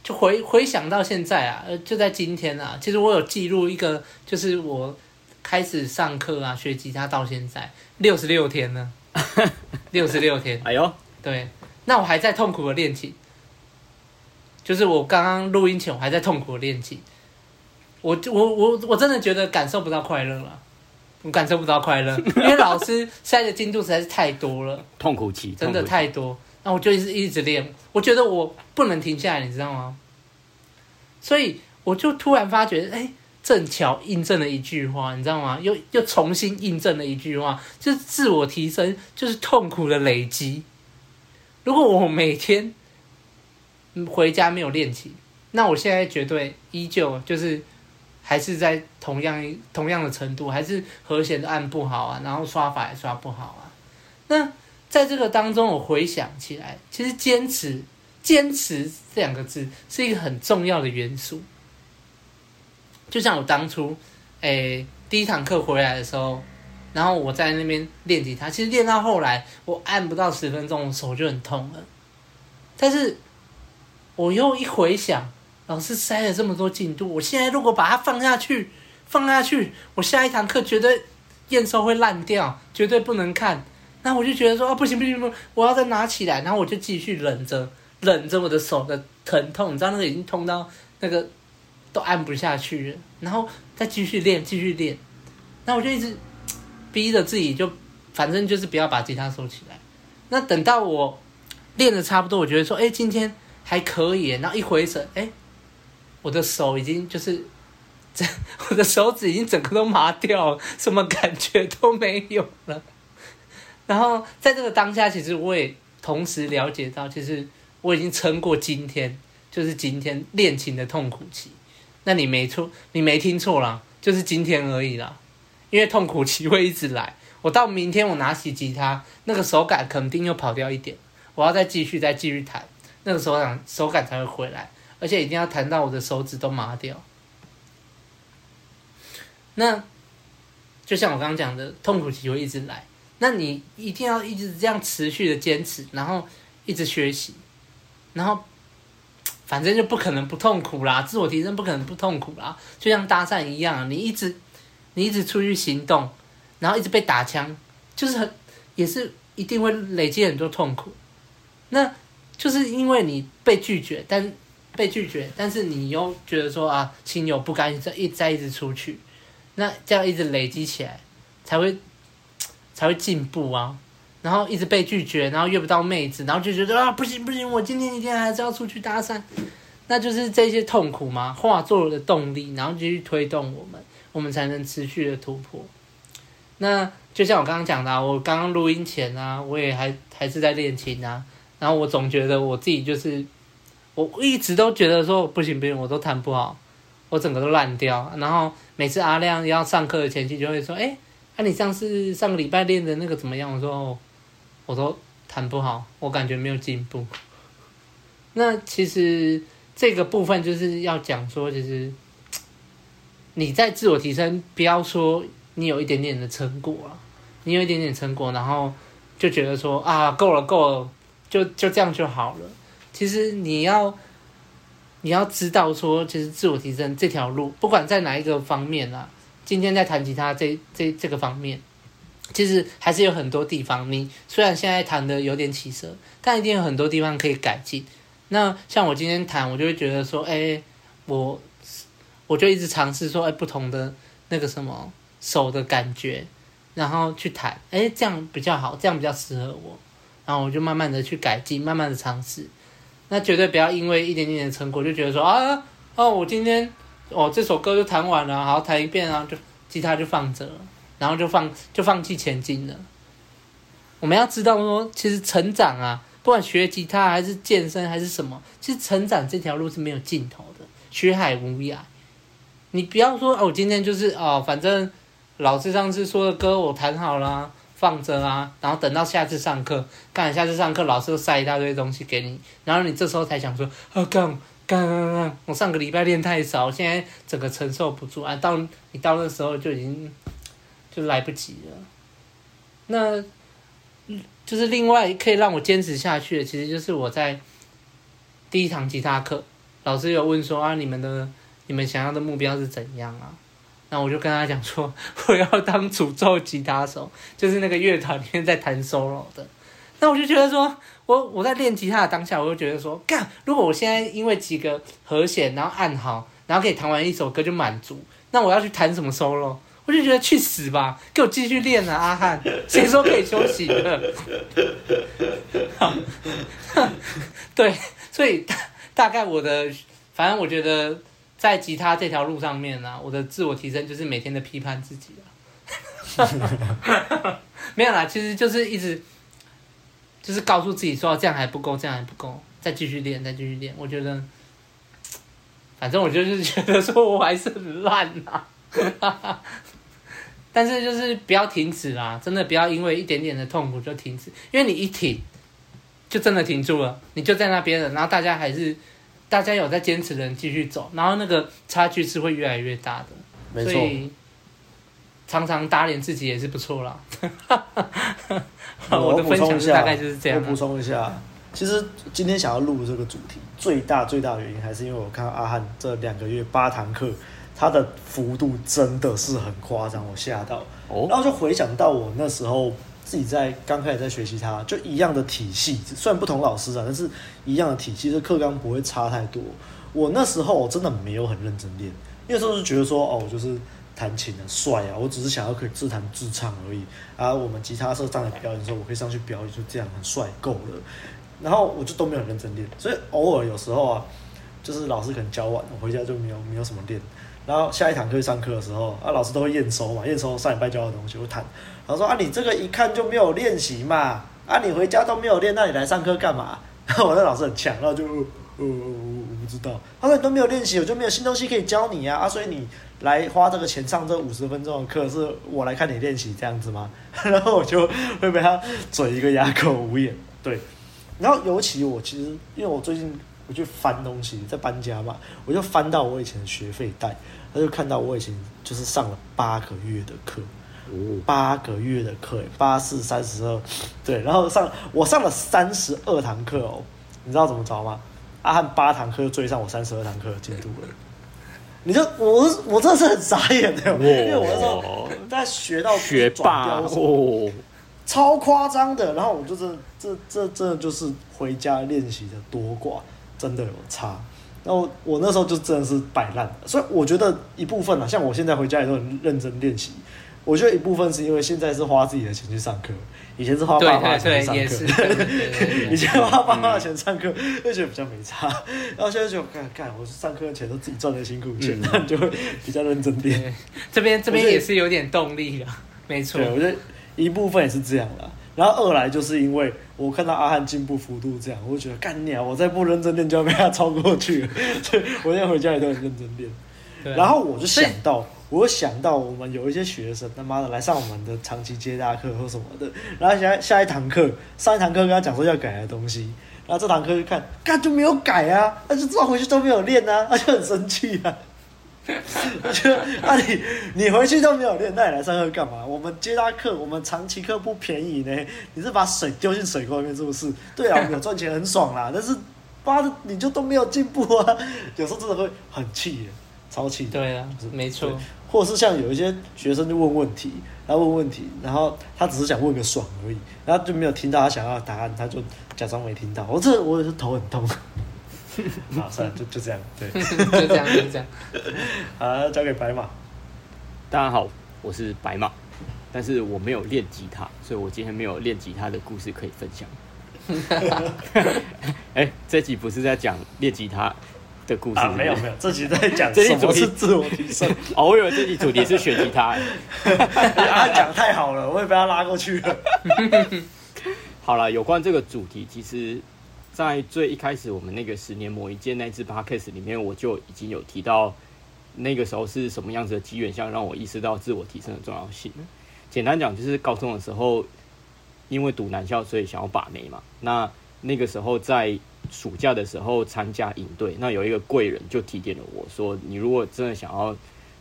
就回回想到现在啊，就在今天啊，其实我有记录一个，就是我开始上课啊，学吉他到现在六十六天呢，六十六天。哎呦，对，那我还在痛苦的练琴，就是我刚刚录音前我还在痛苦的练琴，我我我我真的觉得感受不到快乐了。我感受不到快乐，因为老师塞的进度实在是太多了，痛苦期真的太多。那我就一直一直练，我觉得我不能停下来，你知道吗？所以我就突然发觉，哎，正巧印证了一句话，你知道吗？又又重新印证了一句话，就是自我提升就是痛苦的累积。如果我每天回家没有练琴，那我现在绝对依旧就是。还是在同样同样的程度，还是和弦都按不好啊，然后刷法也刷不好啊。那在这个当中，我回想起来，其实坚持、坚持这两个字是一个很重要的元素。就像我当初，诶，第一堂课回来的时候，然后我在那边练吉他，其实练到后来，我按不到十分钟，手就很痛了。但是，我又一回想，老师塞了这么多进度，我现在如果把它放下去，放下去，我下一堂课绝对验收会烂掉，绝对不能看。那我就觉得说，啊，不行不行不行，我要再拿起来，然后我就继续忍着，忍着我的手的疼痛，你知道那个已经痛到那个。都按不下去了，然后再继续练，继续练，那我就一直逼着自己，就反正就是不要把吉他收起来。那等到我练的差不多，我觉得说，哎，今天还可以，然后一回神，哎，我的手已经就是，整 我的手指已经整个都麻掉了，什么感觉都没有了。然后在这个当下，其实我也同时了解到，其实我已经撑过今天，就是今天练琴的痛苦期。那你没错，你没听错啦，就是今天而已啦。因为痛苦期会一直来，我到明天我拿起吉他，那个手感肯定又跑掉一点，我要再继续再继续弹，那个手感手感才会回来，而且一定要弹到我的手指都麻掉。那就像我刚刚讲的，痛苦期会一直来，那你一定要一直这样持续的坚持，然后一直学习，然后。反正就不可能不痛苦啦，自我提升不可能不痛苦啦，就像搭讪一样，你一直你一直出去行动，然后一直被打枪，就是很也是一定会累积很多痛苦。那就是因为你被拒绝，但被拒绝，但是你又觉得说啊，心有不甘，再一再一直出去，那这样一直累积起来，才会才会进步啊。然后一直被拒绝，然后约不到妹子，然后就觉得啊，不行不行，我今天一天还是要出去搭讪，那就是这些痛苦嘛，化作了动力，然后继续推动我们，我们才能持续的突破。那就像我刚刚讲的，我刚刚录音前啊，我也还还是在练琴啊，然后我总觉得我自己就是，我一直都觉得说不行不行，我都弹不好，我整个都烂掉。然后每次阿亮要上课的前期就会说，哎，那你上次上个礼拜练的那个怎么样？我说。我都弹不好，我感觉没有进步。那其实这个部分就是要讲说，其实 你在自我提升，不要说你有一点点的成果啊，你有一点点成果，然后就觉得说啊，够了够了，就就这样就好了。其实你要你要知道说，其实自我提升这条路，不管在哪一个方面啊，今天在弹吉他这这这个方面。其实还是有很多地方，你虽然现在弹的有点起色，但一定有很多地方可以改进。那像我今天弹，我就会觉得说，哎，我我就一直尝试说，哎，不同的那个什么手的感觉，然后去弹，哎，这样比较好，这样比较适合我。然后我就慢慢的去改进，慢慢的尝试。那绝对不要因为一点点的成果就觉得说，啊，哦，我今天哦这首歌就弹完了，然后，弹一遍啊，就吉他就放着了。然后就放就放弃前进了。我们要知道说，其实成长啊，不管学吉他还是健身还是什么，其实成长这条路是没有尽头的，学海无涯。你不要说哦，今天就是哦，反正老师上次说的歌我弹好了，放着啊，然后等到下次上课，干下次上课老师又塞一大堆东西给你，然后你这时候才想说，啊干干干干，我上个礼拜练太少，现在整个承受不住啊，到你到那时候就已经。就来不及了，那，就是另外可以让我坚持下去的，其实就是我在第一堂吉他课，老师有问说啊，你们的你们想要的目标是怎样啊？那我就跟他讲说，我要当主奏吉他手，就是那个乐团里面在弹 solo 的。那我就觉得说，我我在练吉他的当下，我就觉得说，干，如果我现在因为几个和弦，然后按好，然后可以弹完一首歌就满足，那我要去弹什么 solo？我就觉得去死吧，给我继续练啊，阿汉，谁说可以休息的？对，所以大大概我的，反正我觉得在吉他这条路上面呢、啊，我的自我提升就是每天的批判自己 没有啦，其实就是一直就是告诉自己说这样还不够，这样还不够，再继续练，再继续练。我觉得，反正我就是觉得说我还是很烂呐、啊。但是就是不要停止啦，真的不要因为一点点的痛苦就停止，因为你一停，就真的停住了，你就在那边了，然后大家还是大家有在坚持的人继续走，然后那个差距是会越来越大的，没错。所以常常打脸自己也是不错啦。我的分享大概就是这样。我补充一下，其实今天想要录这个主题，最大最大的原因还是因为我看阿汉这两个月八堂课，他的幅度真的是很夸张，我吓到。然后就回想到我那时候自己在刚开始在学习它，就一样的体系，虽然不同老师啊，但是一样的体系，这课纲不会差太多。我那时候我真的没有很认真练，那时候是觉得说，哦，就是。弹琴的帅啊！我只是想要可以自弹自唱而已啊！我们吉他社上来表演的时候，我可以上去表演，就这样很帅够了。然后我就都没有认真练，所以偶尔有时候啊，就是老师可能教完，我回家就没有没有什么练。然后下一堂课上课的时候啊，老师都会验收嘛，验收上礼拜教的东西我弹。然后说啊，你这个一看就没有练习嘛，啊，你回家都没有练，那你来上课干嘛？然后我那老师很强，然后就呃我我不知道，他说你都没有练习，我就没有新东西可以教你啊啊，所以你。来花这个钱上这五十分钟的课，是我来看你练习这样子吗？然后我就会被他嘴一个哑口无言。对，然后尤其我其实因为我最近我去翻东西，在搬家嘛，我就翻到我以前的学费袋，他就看到我以前就是上了八个月的课，八个月的课，八四三十二，对，然后上我上了三十二堂课哦，你知道怎么着吗？阿汉八堂课追上我三十二堂课的进度了。你就我我真的是很傻眼的，因为我那时候在学到学霸哦，超夸张的。然后我就这这真的就是回家练习的多寡真的有差。然后我那时候就真的是摆烂，所以我觉得一部分啊，像我现在回家也都很认真练习。我觉得一部分是因为现在是花自己的钱去上课，以前是花爸妈的钱上课。以前花爸妈的钱上课，就觉得比较没差。然后现在就看看，我上课的钱都自己赚的辛苦钱，那、嗯、就会比较认真点。这边这边也是有点动力的，没错。对，我觉得一部分也是这样啦。然后二来就是因为我看到阿汉进步幅度这样，我就觉得干鸟，我再不认真练就要被他超过去了。所以我现在回家也都很认真练。然后我就想到。我想到我们有一些学生他妈的来上我们的长期接搭课或什么的，然后下下一堂课上一堂课跟他讲说要改的东西，然后这堂课就看，看就没有改啊，那就知道回去都没有练啊，他就很生气啊。我觉得啊你你回去都没有练，那你来上课干嘛？我们接搭课，我们长期课不便宜呢，你是把水丢进水沟里面是不是？对啊，我们有赚钱很爽啦，但是妈的你就都没有进步啊，有时候真的会很气耶。超气！对啊，没错。或者是像有一些学生就问问题，他问问题，然后他只是想问个爽而已，然后就没有听到他想要的答案，他就假装没听到。我这我也是头很痛。好，算了，就就这样，对，就这样，就这样。好，交给白马。大家好，我是白马，但是我没有练吉他，所以我今天没有练吉他的故事可以分享。哎、欸，这集不是在讲练吉他。的故事啊、没有没有，这集在讲 什么是自我提升。哦，我以为这集主题是学吉他。他讲太好了，我也被他拉过去了。好了，有关这个主题，其实，在最一开始我们那个十年磨一剑那支 podcast 里面，我就已经有提到，那个时候是什么样子的机缘，像让我意识到自我提升的重要性。简单讲，就是高中的时候，因为读男校，所以想要把妹嘛。那那个时候在。暑假的时候参加营队，那有一个贵人就提点了我说：“你如果真的想要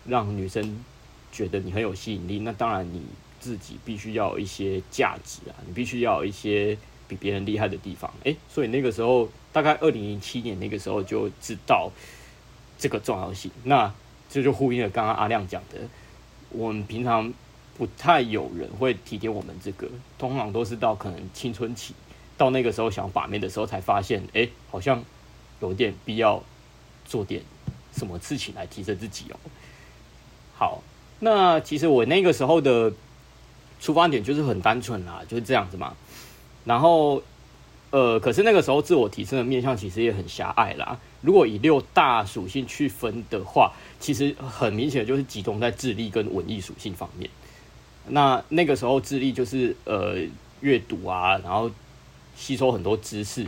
让女生觉得你很有吸引力，那当然你自己必须要有一些价值啊，你必须要有一些比别人厉害的地方。”诶，所以那个时候大概二零零七年那个时候就知道这个重要性。那这就呼应了刚刚阿亮讲的，我们平常不太有人会提点我们这个，通常都是到可能青春期。到那个时候想把妹的时候，才发现，哎、好像有点必要做点什么事情来提升自己哦。好，那其实我那个时候的出发点就是很单纯啦，就是这样子嘛。然后，呃，可是那个时候自我提升的面向其实也很狭隘啦。如果以六大属性去分的话，其实很明显就是集中在智力跟文艺属性方面。那那个时候智力就是呃阅读啊，然后。吸收很多知识，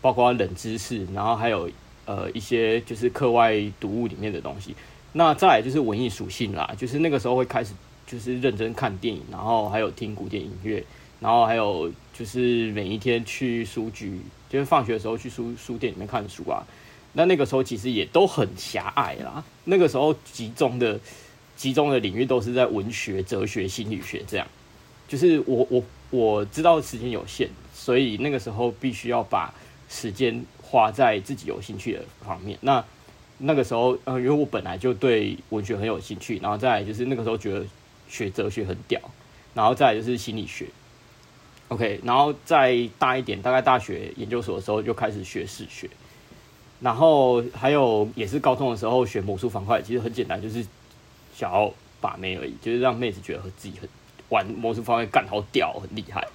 包括冷知识，然后还有呃一些就是课外读物里面的东西。那再来就是文艺属性啦，就是那个时候会开始就是认真看电影，然后还有听古典音乐，然后还有就是每一天去书局，就是放学的时候去书书店里面看书啊。那那个时候其实也都很狭隘啦，那个时候集中的集中的领域都是在文学、哲学、心理学这样。就是我我我知道时间有限，所以那个时候必须要把时间花在自己有兴趣的方面。那那个时候，呃，因为我本来就对文学很有兴趣，然后再来就是那个时候觉得学哲学很屌，然后再来就是心理学。OK，然后再大一点，大概大学研究所的时候就开始学史学。然后还有也是高中的时候学魔术方块，其实很简单，就是想要把妹而已，就是让妹子觉得和自己很玩魔术方块干好屌，很厉害。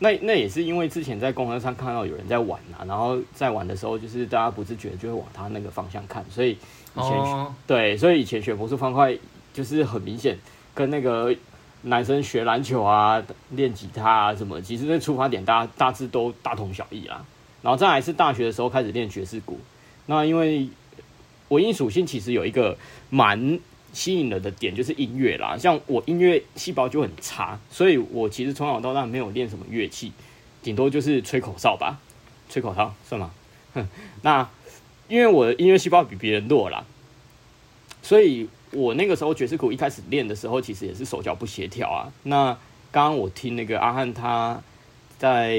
那那也是因为之前在公车上看到有人在玩啊，然后在玩的时候，就是大家不自觉就会往他那个方向看，所以以前、oh. 对，所以以前学魔术方块就是很明显跟那个男生学篮球啊、练吉他啊什么，其实那出发点大大致都大同小异啦。然后再来是大学的时候开始练爵士鼓，那因为文艺属性其实有一个蛮吸引了的点就是音乐啦，像我音乐细胞就很差，所以我其实从小到大没有练什么乐器，顶多就是吹口哨吧，吹口哨算吗？哼，那因为我的音乐细胞比别人弱啦，所以我那个时候爵士鼓一开始练的时候，其实也是手脚不协调啊。那刚刚我听那个阿汉他在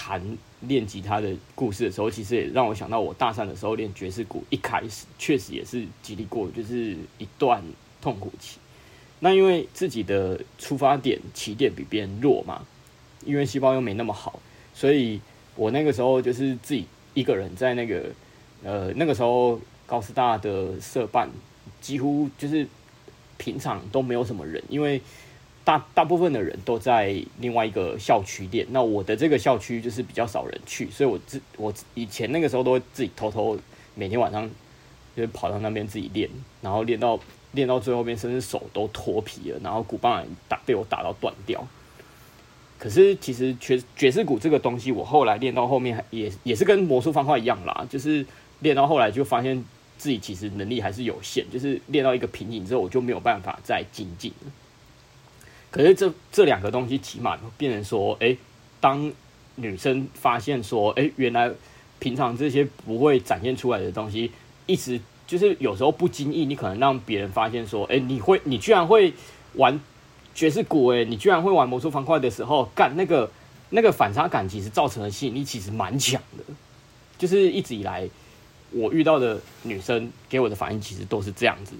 弹。练吉他的故事的时候，其实也让我想到我大三的时候练爵士鼓，一开始确实也是经历过，就是一段痛苦期。那因为自己的出发点起点比别人弱嘛，因为细胞又没那么好，所以我那个时候就是自己一个人在那个呃那个时候高师大的社办，几乎就是平常都没有什么人，因为。大大部分的人都在另外一个校区练，那我的这个校区就是比较少人去，所以我自我以前那个时候都会自己偷偷每天晚上就跑到那边自己练，然后练到练到最后边，甚至手都脱皮了，然后鼓棒打被我打到断掉。可是其实爵爵士鼓这个东西，我后来练到后面也也是跟魔术方块一样啦，就是练到后来就发现自己其实能力还是有限，就是练到一个瓶颈之后，我就没有办法再精进了。可是这这两个东西起码变成说，哎、当女生发现说，哎、原来平常这些不会展现出来的东西，一直就是有时候不经意，你可能让别人发现说，哎、你会，你居然会玩爵士鼓，哎，你居然会玩魔术方块的时候，干那个那个反差感，其实造成的吸引力其实蛮强的。就是一直以来我遇到的女生给我的反应，其实都是这样子。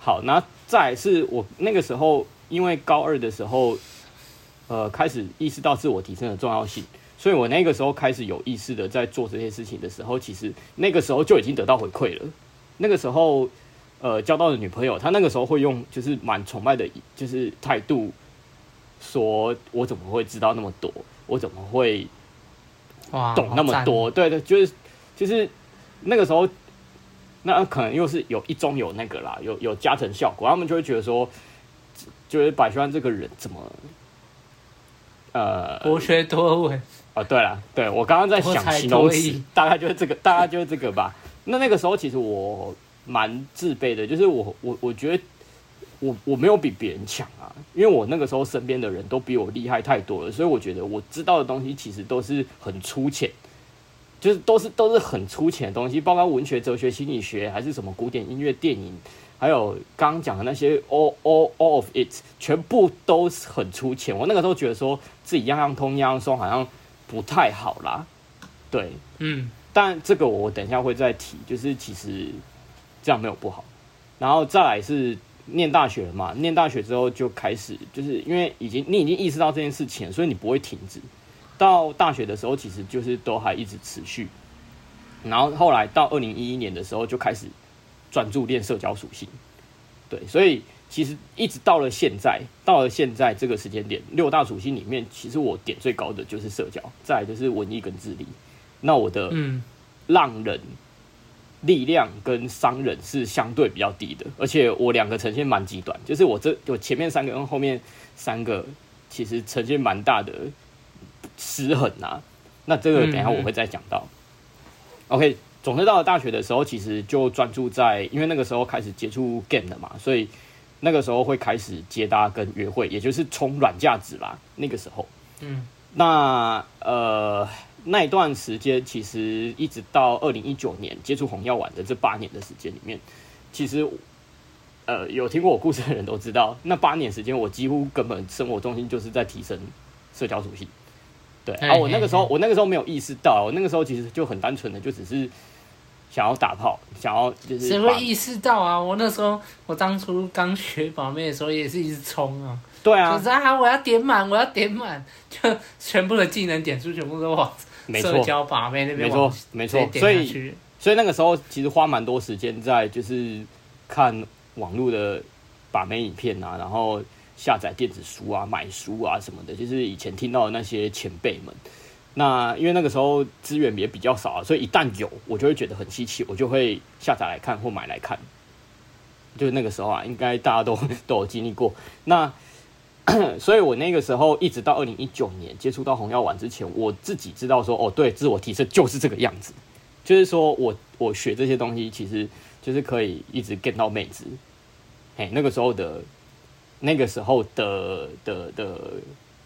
好，那再是我那个时候。因为高二的时候，呃，开始意识到自我提升的重要性，所以我那个时候开始有意识的在做这些事情的时候，其实那个时候就已经得到回馈了。那个时候，呃，交到的女朋友，她那个时候会用就是蛮崇拜的，就是态度，说我怎么会知道那么多？我怎么会懂那么多？对对，就是就是那个时候，那可能又是有一中有那个啦，有有加成效果，他们就会觉得说。就是百川这个人怎么，呃，博学多闻哦，对了，对我刚刚在想形容词，大概就是这个，大概就是这个吧。那那个时候其实我蛮自卑的，就是我我我觉得我我没有比别人强啊，因为我那个时候身边的人都比我厉害太多了，所以我觉得我知道的东西其实都是很粗浅，就是都是都是很粗浅的东西，包括文学、哲学、心理学，还是什么古典音乐、电影。还有刚刚讲的那些，all all all of it，全部都是很出钱。我那个时候觉得说自己样样通样样松，好像不太好啦。对，嗯，但这个我等一下会再提，就是其实这样没有不好。然后再来是念大学了嘛，念大学之后就开始，就是因为已经你已经意识到这件事情，所以你不会停止。到大学的时候，其实就是都还一直持续。然后后来到二零一一年的时候，就开始。专注练社交属性，对，所以其实一直到了现在，到了现在这个时间点，六大属性里面，其实我点最高的就是社交，再来就是文艺跟智力。那我的浪人力量跟商人是相对比较低的，而且我两个呈现蛮极端，就是我这我前面三个跟后面三个其实呈现蛮大的失衡啊。那这个等一下我会再讲到。OK。总之，到了大学的时候，其实就专注在，因为那个时候开始接触 game 了嘛，所以那个时候会开始接搭跟约会，也就是充软价值啦。那个时候，嗯，那呃那一段时间，其实一直到二零一九年接触红药丸的这八年的时间里面，其实呃有听过我故事的人都知道，那八年时间我几乎根本生活重心就是在提升社交属性。对，啊，我那个时候我那个时候没有意识到，我那个时候其实就很单纯的就只是。想要打炮，想要就是谁会意识到啊？我那时候，我当初刚学把妹的时候，也是一直冲啊。对啊，就是啊，我要点满，我要点满，就全部的技能点数全部都往社交把妹那边。没错，没错。所以，所以那个时候其实花蛮多时间在就是看网络的把妹影片啊，然后下载电子书啊，买书啊什么的，就是以前听到的那些前辈们。那因为那个时候资源也比较少啊，所以一旦有，我就会觉得很稀奇，我就会下载来看或买来看。就是那个时候啊，应该大家都 都有经历过。那 所以，我那个时候一直到二零一九年接触到红药丸之前，我自己知道说，哦，对，自我提升就是这个样子，就是说我我学这些东西，其实就是可以一直 get 到妹子。哎，那个时候的那个时候的的的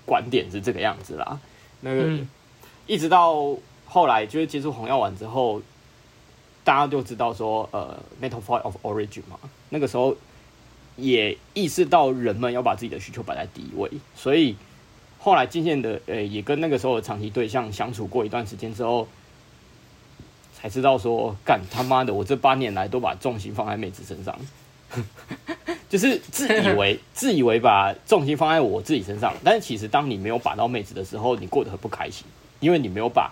观点是这个样子啦，那个。一直到后来，就是接触红药丸之后，大家就知道说，呃，metaphor of origin 嘛，那个时候也意识到人们要把自己的需求摆在第一位，所以后来渐渐的，呃，也跟那个时候的长期对象相处过一段时间之后，才知道说，干他妈的，我这八年来都把重心放在妹子身上，就是自以为 自以为把重心放在我自己身上，但是其实当你没有把到妹子的时候，你过得很不开心。因为你没有把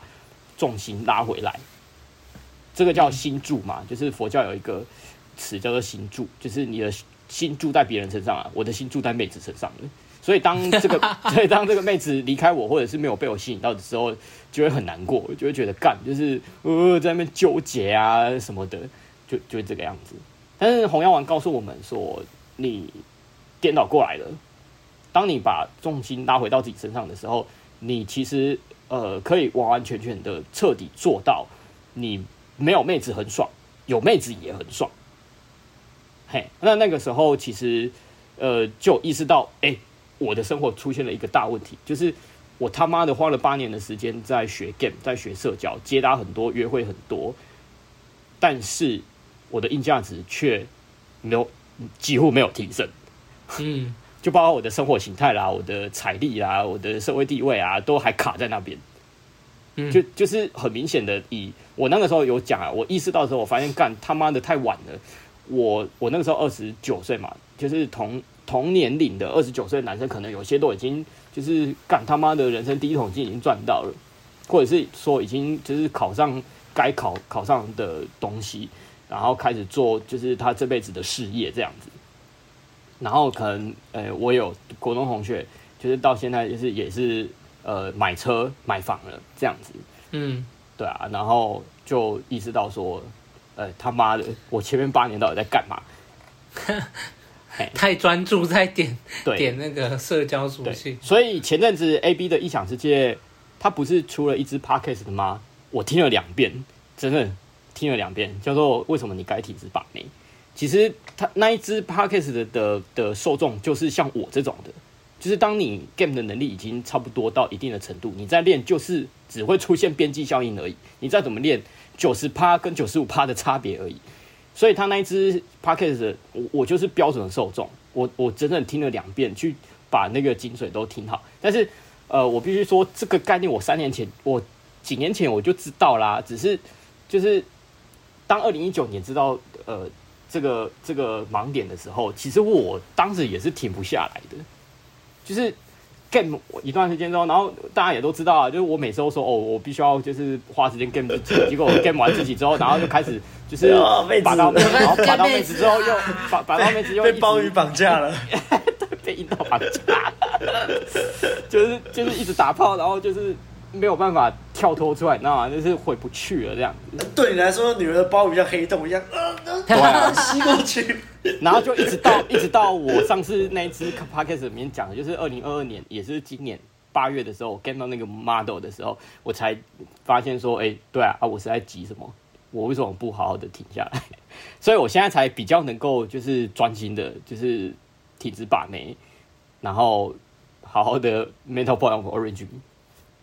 重心拉回来，这个叫心住嘛，就是佛教有一个词叫做心住，就是你的心住在别人身上啊，我的心住在妹子身上了。所以当这个，所以当这个妹子离开我，或者是没有被我吸引到的时候，就会很难过，就会觉得干，就是呃在那边纠结啊什么的，就就会这个样子。但是红药丸告诉我们说，你颠倒过来了，当你把重心拉回到自己身上的时候，你其实。呃，可以完完全全的彻底做到，你没有妹子很爽，有妹子也很爽。嘿，那那个时候其实，呃，就意识到，哎、我的生活出现了一个大问题，就是我他妈的花了八年的时间在学 game，在学社交，接搭很多，约会很多，但是我的硬价值却没有，几乎没有提升。嗯。就包括我的生活形态啦，我的财力啦，我的社会地位啊，都还卡在那边。嗯，就就是很明显的，以我那个时候有讲啊，我意识到的时候，我发现干他妈的太晚了。我我那个时候二十九岁嘛，就是同同年龄的二十九岁男生，可能有些都已经就是干他妈的人生第一桶金已经赚到了，或者是说已经就是考上该考考上的东西，然后开始做就是他这辈子的事业这样子。然后可能，呃、欸，我有国中同学，就是到现在就是也是，呃，买车买房了这样子，嗯，对啊，然后就意识到说，呃、欸，他妈的，我前面八年到底在干嘛？太专注在点对点那个社交属性。所以前阵子 A B 的异想世界，他不是出了一支 Podcast 的吗？我听了两遍，真的听了两遍，叫做为什么你该体质把妹。其实他那一支 Podcast 的的的受众就是像我这种的，就是当你 game 的能力已经差不多到一定的程度，你在练就是只会出现边际效应而已。你再怎么练，九十趴跟九十五趴的差别而已。所以他那一支 Podcast，我我就是标准的受众。我我整整听了两遍，去把那个精髓都听好。但是呃，我必须说这个概念，我三年前我几年前我就知道啦，只是就是当二零一九年知道呃。这个这个盲点的时候，其实我当时也是停不下来的，就是 game 一段时间之后，然后大家也都知道啊，就是我每次都说哦，我必须要就是花时间 game 自己，结果 game 完自己之后，然后就开始就是把到妹子，然后把到妹子之后又把把到妹子又被鲍鱼绑架了，被阴道绑架。了，就是就是一直打炮，然后就是。没有办法跳脱出来，你知道吗？就是回不去了这样子。对你来说，女人的包比像黑洞一样，呃，对啊，吸过去。然后就一直到一直到我上次那一支 podcast 里面讲的，就是二零二二年，也是今年八月的时候，我 get 到那个 model 的时候，我才发现说，哎，对啊，啊，我是在急什么？我为什么不好好的停下来？所以我现在才比较能够就是专心的，就是停止把妹，然后好好的 mental point of origin。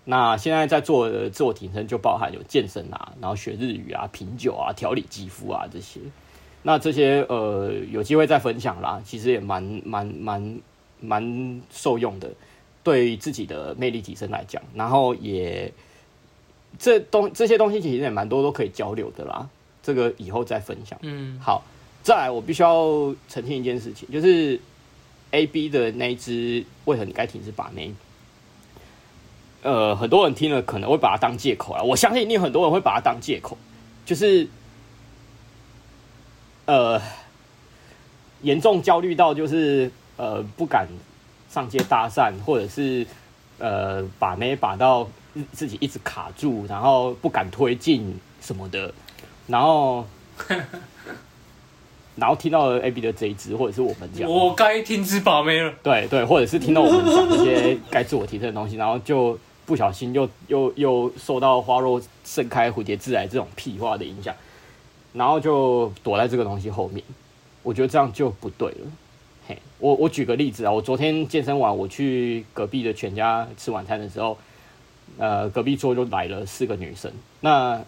那现在在做的自我提升就包含有健身啊，然后学日语啊、品酒啊、调理肌肤啊这些。那这些呃有机会再分享啦，其实也蛮蛮蛮蛮受用的，对自己的魅力提升来讲，然后也这东这些东西其实也蛮多都可以交流的啦。这个以后再分享。嗯，好，再来我必须要澄清一件事情，就是 A B 的那一只为何你该停止把妹？呃，很多人听了可能会把它当借口啊，我相信一定很多人会把它当借口，就是。呃，严重焦虑到就是呃不敢上街搭讪，或者是呃把妹把到自己一直卡住，然后不敢推进什么的，然后 然后听到了 AB 的这一支，或者是我们讲，我该停止把妹了。对对，或者是听到我们讲这些该自我提升的东西，然后就不小心又又又受到花若盛开蝴蝶自来这种屁话的影响。然后就躲在这个东西后面，我觉得这样就不对了。嘿，我我举个例子啊，我昨天健身完，我去隔壁的全家吃晚餐的时候，呃，隔壁桌就来了四个女生。那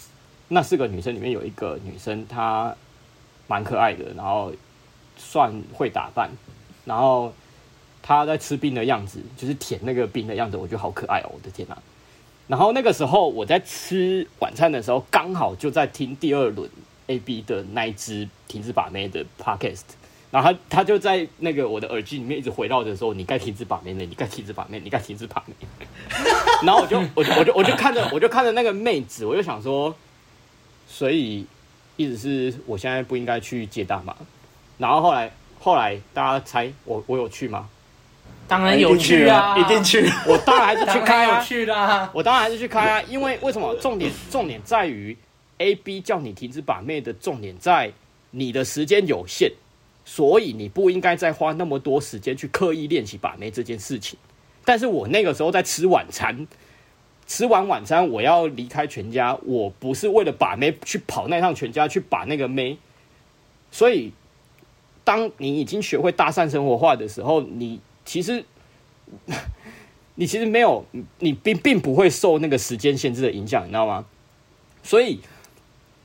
那四个女生里面有一个女生，她蛮可爱的，然后算会打扮，然后他在吃冰的样子，就是舔那个冰的样子，我觉得好可爱哦，我的天哪！然后那个时候我在吃晚餐的时候，刚好就在听第二轮。A B 的那一支停止把妹的 Podcast，然后他他就在那个我的耳机里面一直回绕着说：“你该停止把妹了，你该停止把妹，你该停止把妹。”然后我就我就我就我就看着我就看着那个妹子，我就想说，所以意思是我现在不应该去接大麻。然后后来后来大家猜我我有去吗？当然有去啊，一定去。我当然还是去开啊，去啦。我当然还是去开啊，因为为什么？重点重点在于。A B 叫你停止把妹的重点在你的时间有限，所以你不应该再花那么多时间去刻意练习把妹这件事情。但是我那个时候在吃晚餐，吃完晚餐我要离开全家，我不是为了把妹去跑那趟全家去把那个妹。所以，当你已经学会搭讪生活化的时候，你其实 你其实没有，你并并不会受那个时间限制的影响，你知道吗？所以。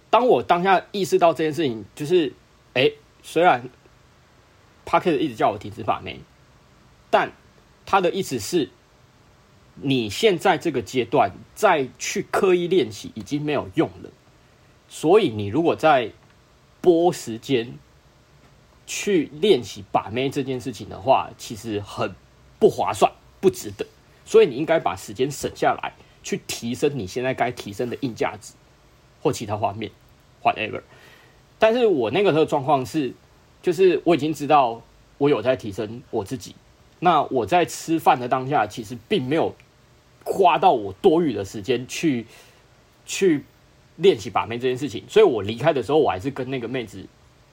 当我当下意识到这件事情，就是，哎、虽然 Podcast 一直叫我停止把妹，但他的意思是，你现在这个阶段再去刻意练习已经没有用了，所以你如果在拨时间去练习把妹这件事情的话，其实很不划算，不值得，所以你应该把时间省下来，去提升你现在该提升的硬价值或其他画面。whatever，但是我那个时候状况是，就是我已经知道我有在提升我自己，那我在吃饭的当下，其实并没有花到我多余的时间去去练习把妹这件事情，所以我离开的时候，我还是跟那个妹子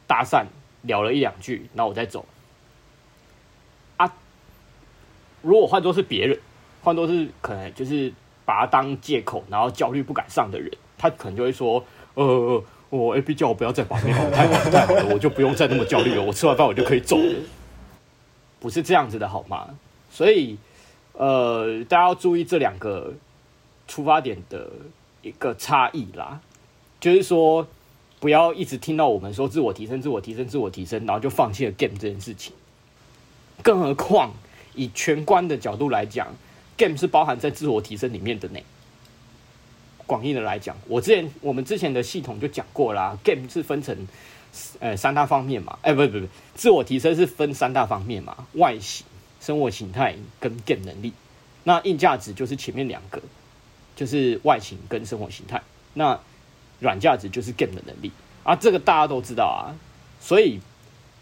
搭讪聊了一两句，然后我再走。啊，如果换作是别人，换作是可能就是把他当借口，然后焦虑不敢上的人，他可能就会说，呃。我 A B 叫我不要再把妹好了，太好，太好了，我就不用再那么焦虑了。我吃完饭我就可以走了，不是这样子的好吗？所以，呃，大家要注意这两个出发点的一个差异啦。就是说，不要一直听到我们说自我提升、自我提升、自我提升，然后就放弃了 game 这件事情。更何况，以全观的角度来讲，game 是包含在自我提升里面的呢。广义的来讲，我之前我们之前的系统就讲过啦，game 是分成呃三大方面嘛，哎、不不不，自我提升是分三大方面嘛，外形、生活形态跟 game 能力。那硬价值就是前面两个，就是外形跟生活形态。那软价值就是 game 的能力啊，这个大家都知道啊。所以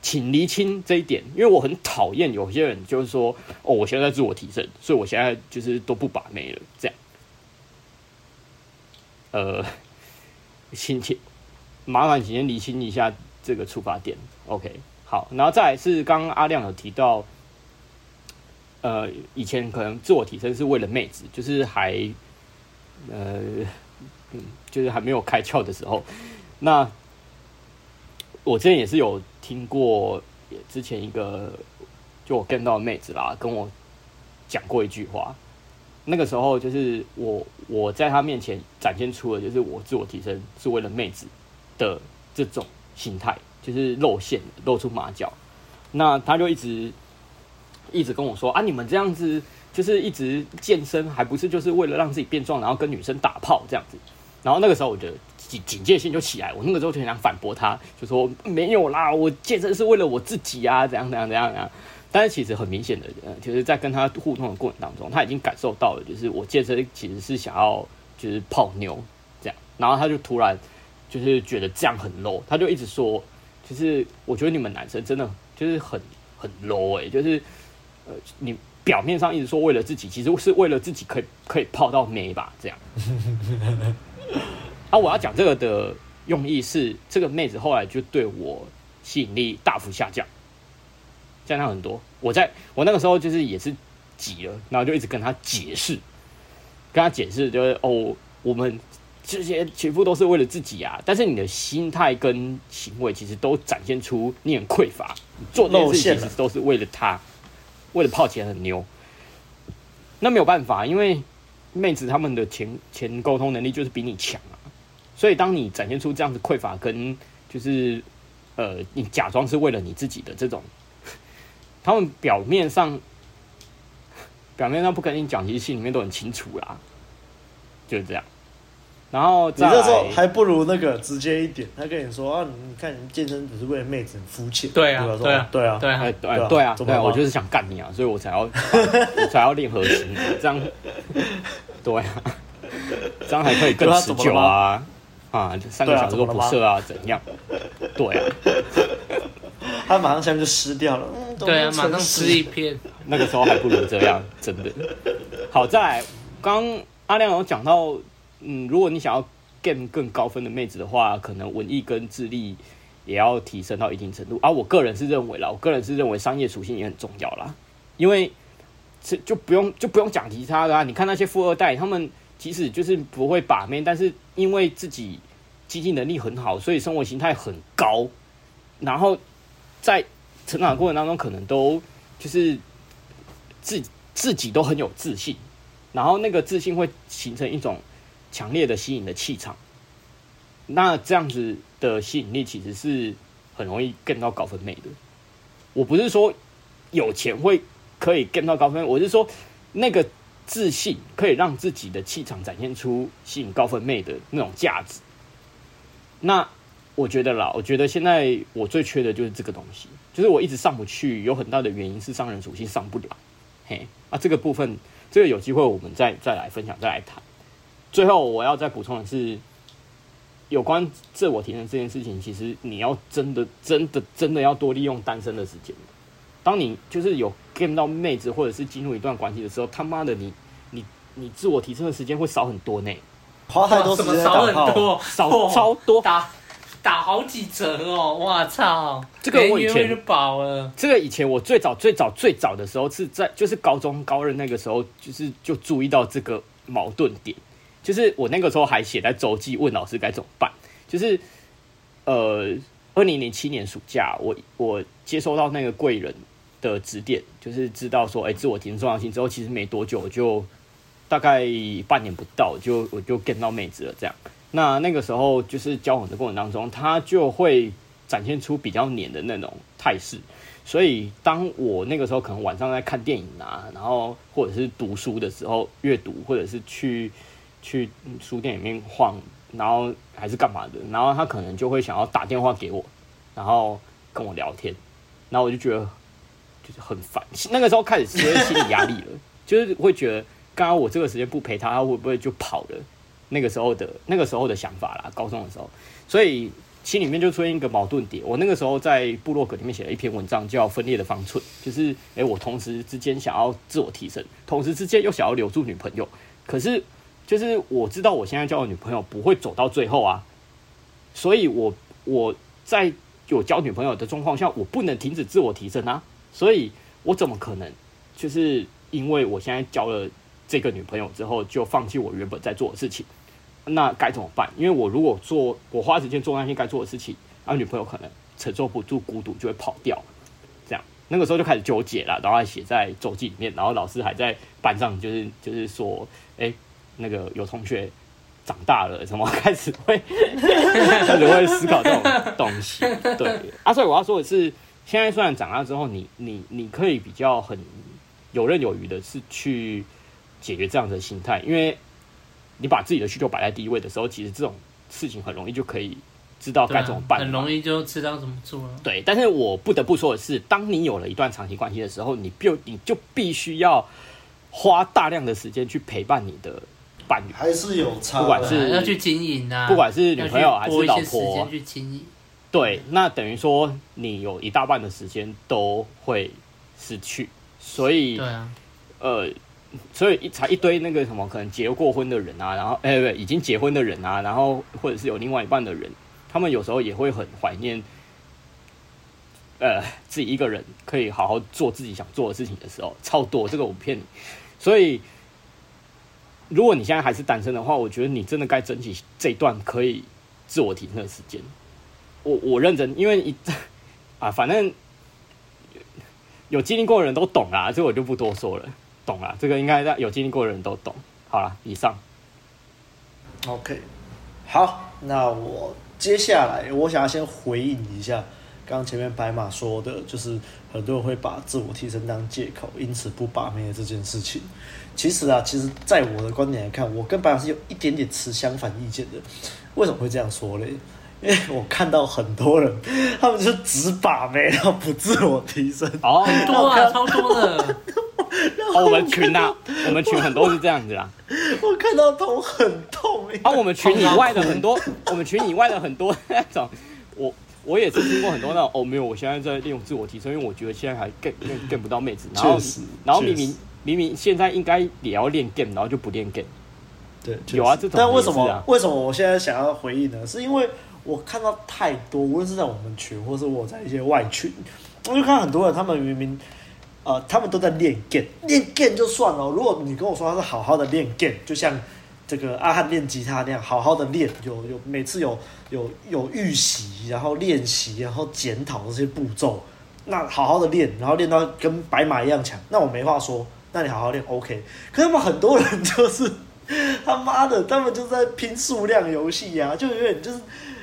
请厘清这一点，因为我很讨厌有些人就是说，哦，我现在自我提升，所以我现在就是都不把妹了，这样。呃，请请麻烦请先厘清一下这个出发点，OK，好，然后再来是刚刚阿亮有提到，呃，以前可能自我提升是为了妹子，就是还呃，嗯，就是还没有开窍的时候，那我之前也是有听过之前一个就我跟到的妹子啦，跟我讲过一句话。那个时候就是我我在她面前展现出了就是我自我提升是为了妹子的这种心态，就是露馅露出马脚。那她就一直一直跟我说啊，你们这样子就是一直健身，还不是就是为了让自己变壮，然后跟女生打炮这样子。然后那个时候我就警警戒心就起来，我那个时候就很想反驳他，就说没有啦，我健身是为了我自己啊，怎样怎样怎样怎样。但是其实很明显的，呃，就是在跟他互动的过程当中，他已经感受到了，就是我健身其实是想要就是泡妞这样，然后他就突然就是觉得这样很 low，他就一直说，就是我觉得你们男生真的就是很很 low 哎、就是呃，你表面上一直说为了自己，其实是为了自己可以可以泡到妹吧这样。啊，我要讲这个的用意是，这个妹子后来就对我吸引力大幅下降。降量很多，我在我那个时候就是也是急了，然后就一直跟她解释，跟她解释就是哦，我们这些全部都是为了自己啊，但是你的心态跟行为其实都展现出你很匮乏，做那些事情其实都是为了他，为了泡钱很牛。那没有办法，因为妹子他们的前前沟通能力就是比你强啊，所以当你展现出这样子匮乏跟就是呃，你假装是为了你自己的这种。他们表面上，表面上不跟你讲，其实心里面都很清楚啦，就是这样。然后你那时候还不如那个直接一点他跟你说啊你看你健身只是为了妹子很肤浅对啊对啊对啊对啊对啊我就是想干你啊所以我才要 才要练核心这样对啊 这样还可以更持久啊啊三个小时都不射啊怎样？对啊。他马上下面就湿掉了对啊马上湿一片。那个时候还不如这样真的。好在刚阿亮有讲到嗯，如果你想要 get 更高分的妹子的话，可能文艺跟智力也要提升到一定程度。啊，我个人是认为啦，我个人是认为商业属性也很重要啦，因为这就不用就不用讲其他的啊。你看那些富二代，他们即使就是不会把妹，但是因为自己经济能力很好，所以生活形态很高，然后。在成长过程当中，可能都就是自自己都很有自信，然后那个自信会形成一种强烈的吸引的气场。那这样子的吸引力其实是很容易 get 到高分妹的。我不是说有钱会可以 get 到高分，我是说那个自信可以让自己的气场展现出吸引高分妹的那种价值。那。我觉得啦，我觉得现在我最缺的就是这个东西，就是我一直上不去，有很大的原因是商人属性上不了。嘿，啊，这个部分，这个有机会我们再再来分享，再来谈。最后我要再补充的是，有关自我提升这件事情，其实你要真的、真的、真的要多利用单身的时间。当你就是有 get 到妹子，或者是进入一段关系的时候，他妈的你，你你自我提升的时间会少很多呢，花太多时间少很多，少超多。打好几折哦！我操，这个我以前就饱了。这个以前我最早最早最早的时候是在就是高中高二那个时候，就是就注意到这个矛盾点，就是我那个时候还写在周记问老师该怎么办。就是呃，二零零七年暑假，我我接收到那个贵人的指点，就是知道说，哎，自我提升重要性之后，其实没多久就大概半年不到，就我就 get 到妹子了，这样。那那个时候就是交往的过程当中，他就会展现出比较黏的那种态势。所以当我那个时候可能晚上在看电影啊，然后或者是读书的时候阅读，或者是去去书店里面晃，然后还是干嘛的，然后他可能就会想要打电话给我，然后跟我聊天，然后我就觉得就是很烦。那个时候开始其实心理压力了，就是会觉得刚刚我这个时间不陪他，他会不会就跑了？那个时候的那个时候的想法啦，高中的时候，所以心里面就出现一个矛盾点。我那个时候在部落格里面写了一篇文章，叫《分裂的方寸》，就是诶，我同时之间想要自我提升，同时之间又想要留住女朋友。可是，就是我知道我现在交的女朋友不会走到最后啊，所以我我在有交女朋友的状况下，我不能停止自我提升啊。所以我怎么可能就是因为我现在交了这个女朋友之后，就放弃我原本在做的事情？那该怎么办？因为我如果做，我花时间做那些该做的事情，然后女朋友可能承受不住孤独，就会跑掉。这样，那个时候就开始纠结了，然后还写在周记里面，然后老师还在班上就是就是说，哎、那个有同学长大了，什么开始会 开始会思考这种东西。对，啊，所以我要说的是，现在虽然长大之后，你你你可以比较很游刃有余的是去解决这样的心态，因为你把自己的需求摆在第一位的时候，其实这种事情很容易就可以。知道该怎么办，啊，很容易就知道怎么做了。对，但是我不得不说的是，当你有了一段长期关系的时候，你必你就必须要花大量的时间去陪伴你的伴侣，还是有差，不管是要去经营啊，不管是女朋友还是老婆，去经营。对，那等于说你有一大半的时间都会失去，所以对啊，呃，所以一才一堆那个什么可能结过婚的人啊，然后哎，对，已经结婚的人啊，然后或者是有另外一半的人。他们有时候也会很怀念，呃，自己一个人可以好好做自己想做的事情的时候，超多。这个我不骗你。所以，如果你现在还是单身的话，我觉得你真的该珍惜这段可以自我提升的时间。我我认真，因为一 啊，反正有经历过的人都懂啦，这我就不多说了。懂啦，这个应该有经历过的人都懂。好了，以上。OK，好，那我。接下来，我想要先回应一下刚刚前面白马说的，就是很多人会把自我提升当借口，因此不把妹的这件事情。其实啊，其实在我的观点来看，我跟白马是有一点点持相反意见的。为什么会这样说嘞？因为我看到很多人，他们就只把妹，然后不自我提升。哦，很多啊，超多的。哦，我们群啊，我们群很多是这样子啦。我看到头很痛。啊，我们群以外的很多，我们群以外的很多那种，我我也是听过很多那种。哦，没有，我现在在利用自我提升，因为我觉得现在还 get get 不到妹子。然后，然后明明明明现在应该也要练 game，然后就不练 game。对，有啊，这种。但为什么？为什么我现在想要回应呢？是因为我看到太多，无论是在我们群，或是我在一些外群，我就看到很多人，他们明明。呃，他们都在练 game，练 game 就算了。如果你跟我说他是好好的练 game，就像这个阿汉练吉他那样，好好的练，有有每次有有有预习，然后练习，然后检讨这些步骤，那好好的练，然后练到跟白马一样强，那我没话说。那你好好练，OK。可是他们很多人就是 他妈的，他们就在拼数量游戏呀，就有点就是。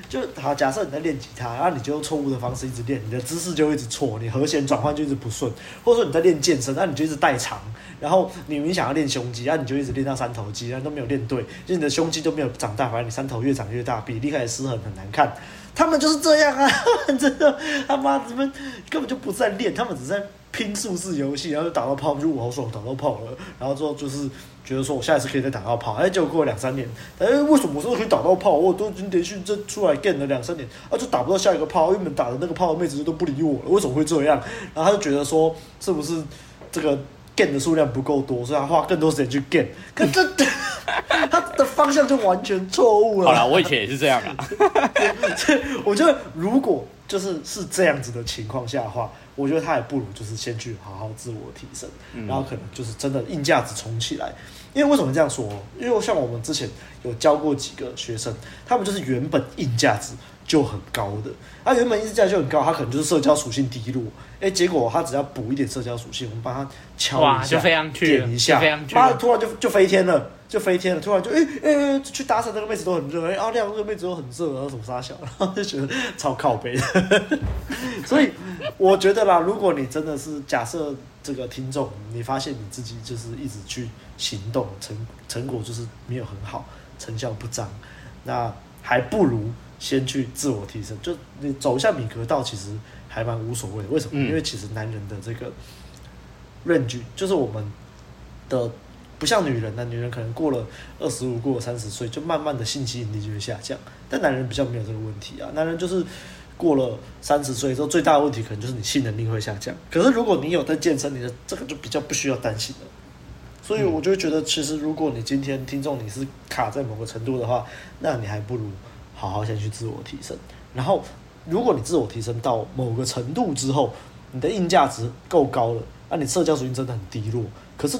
就好，假设你在练吉他，然后你就用错误的方式一直练，你的姿势就一直错，你和弦转换就一直不顺，或者说你在练健身，那你就一直代偿，然后你明明想要练胸肌，然后你就一直练到三头肌，然后都没有练对，就你的胸肌都没有长大，反正你三头越长越大，比例开始失衡，很难看。他们就是这样啊，真的，他妈他们根本就不在练，他们只在拼数字游戏，然后就打到炮，就我好爽，打到炮了，然后之后就是。觉得说我下一次可以再打到炮，哎，结果过了两三年，哎，为什么我说可以打到炮？我都已经连续这出来 game 了两三年，啊，就打不到下一个炮，因为打的那个炮的妹子都不理我了，为什么会这样？然后他就觉得说，是不是这个 game 的数量不够多，所以他花更多时间去 game？可这他的方向就完全错误了。好了，我以前也是这样啊。我觉得如果就是是这样子的情况下的话。我觉得他也不如就是先去好好自我提升，嗯、然后可能就是真的硬价值冲起来。因为为什么这样说？因为像我们之前有教过几个学生，他们就是原本硬价值就很高的，他原本硬价值就很高，他可能就是社交属性低落。哎，结果他只要补一点社交属性，我们帮他敲一下，点一下，妈的，突然就就飞天了。就飞天了，突然就诶诶去搭讪那个妹子都很热，哎啊两个妹子都很热，然后什么杀小，然后就觉得超靠北的。所以我觉得啦，如果你真的是假设这个听众，你发现你自己就是一直去行动，成成果就是没有很好，成效不彰，那还不如先去自我提升，就你走一下米格道，其实还蛮无所谓的。为什么？嗯、因为其实男人的这个 range 就是我们的。不像女人呢，女人可能过了二十五，过了三十岁，就慢慢的性吸引力就会下降。但男人比较没有这个问题啊，男人就是过了三十岁之后，最大的问题可能就是你性能力会下降。可是如果你有在健身，你的这个就比较不需要担心了。所以我就觉得，其实如果你今天听众你是卡在某个程度的话，那你还不如好好先去自我提升。然后，如果你自我提升到某个程度之后，你的硬价值够高了，那你社交属性真的很低落。可是。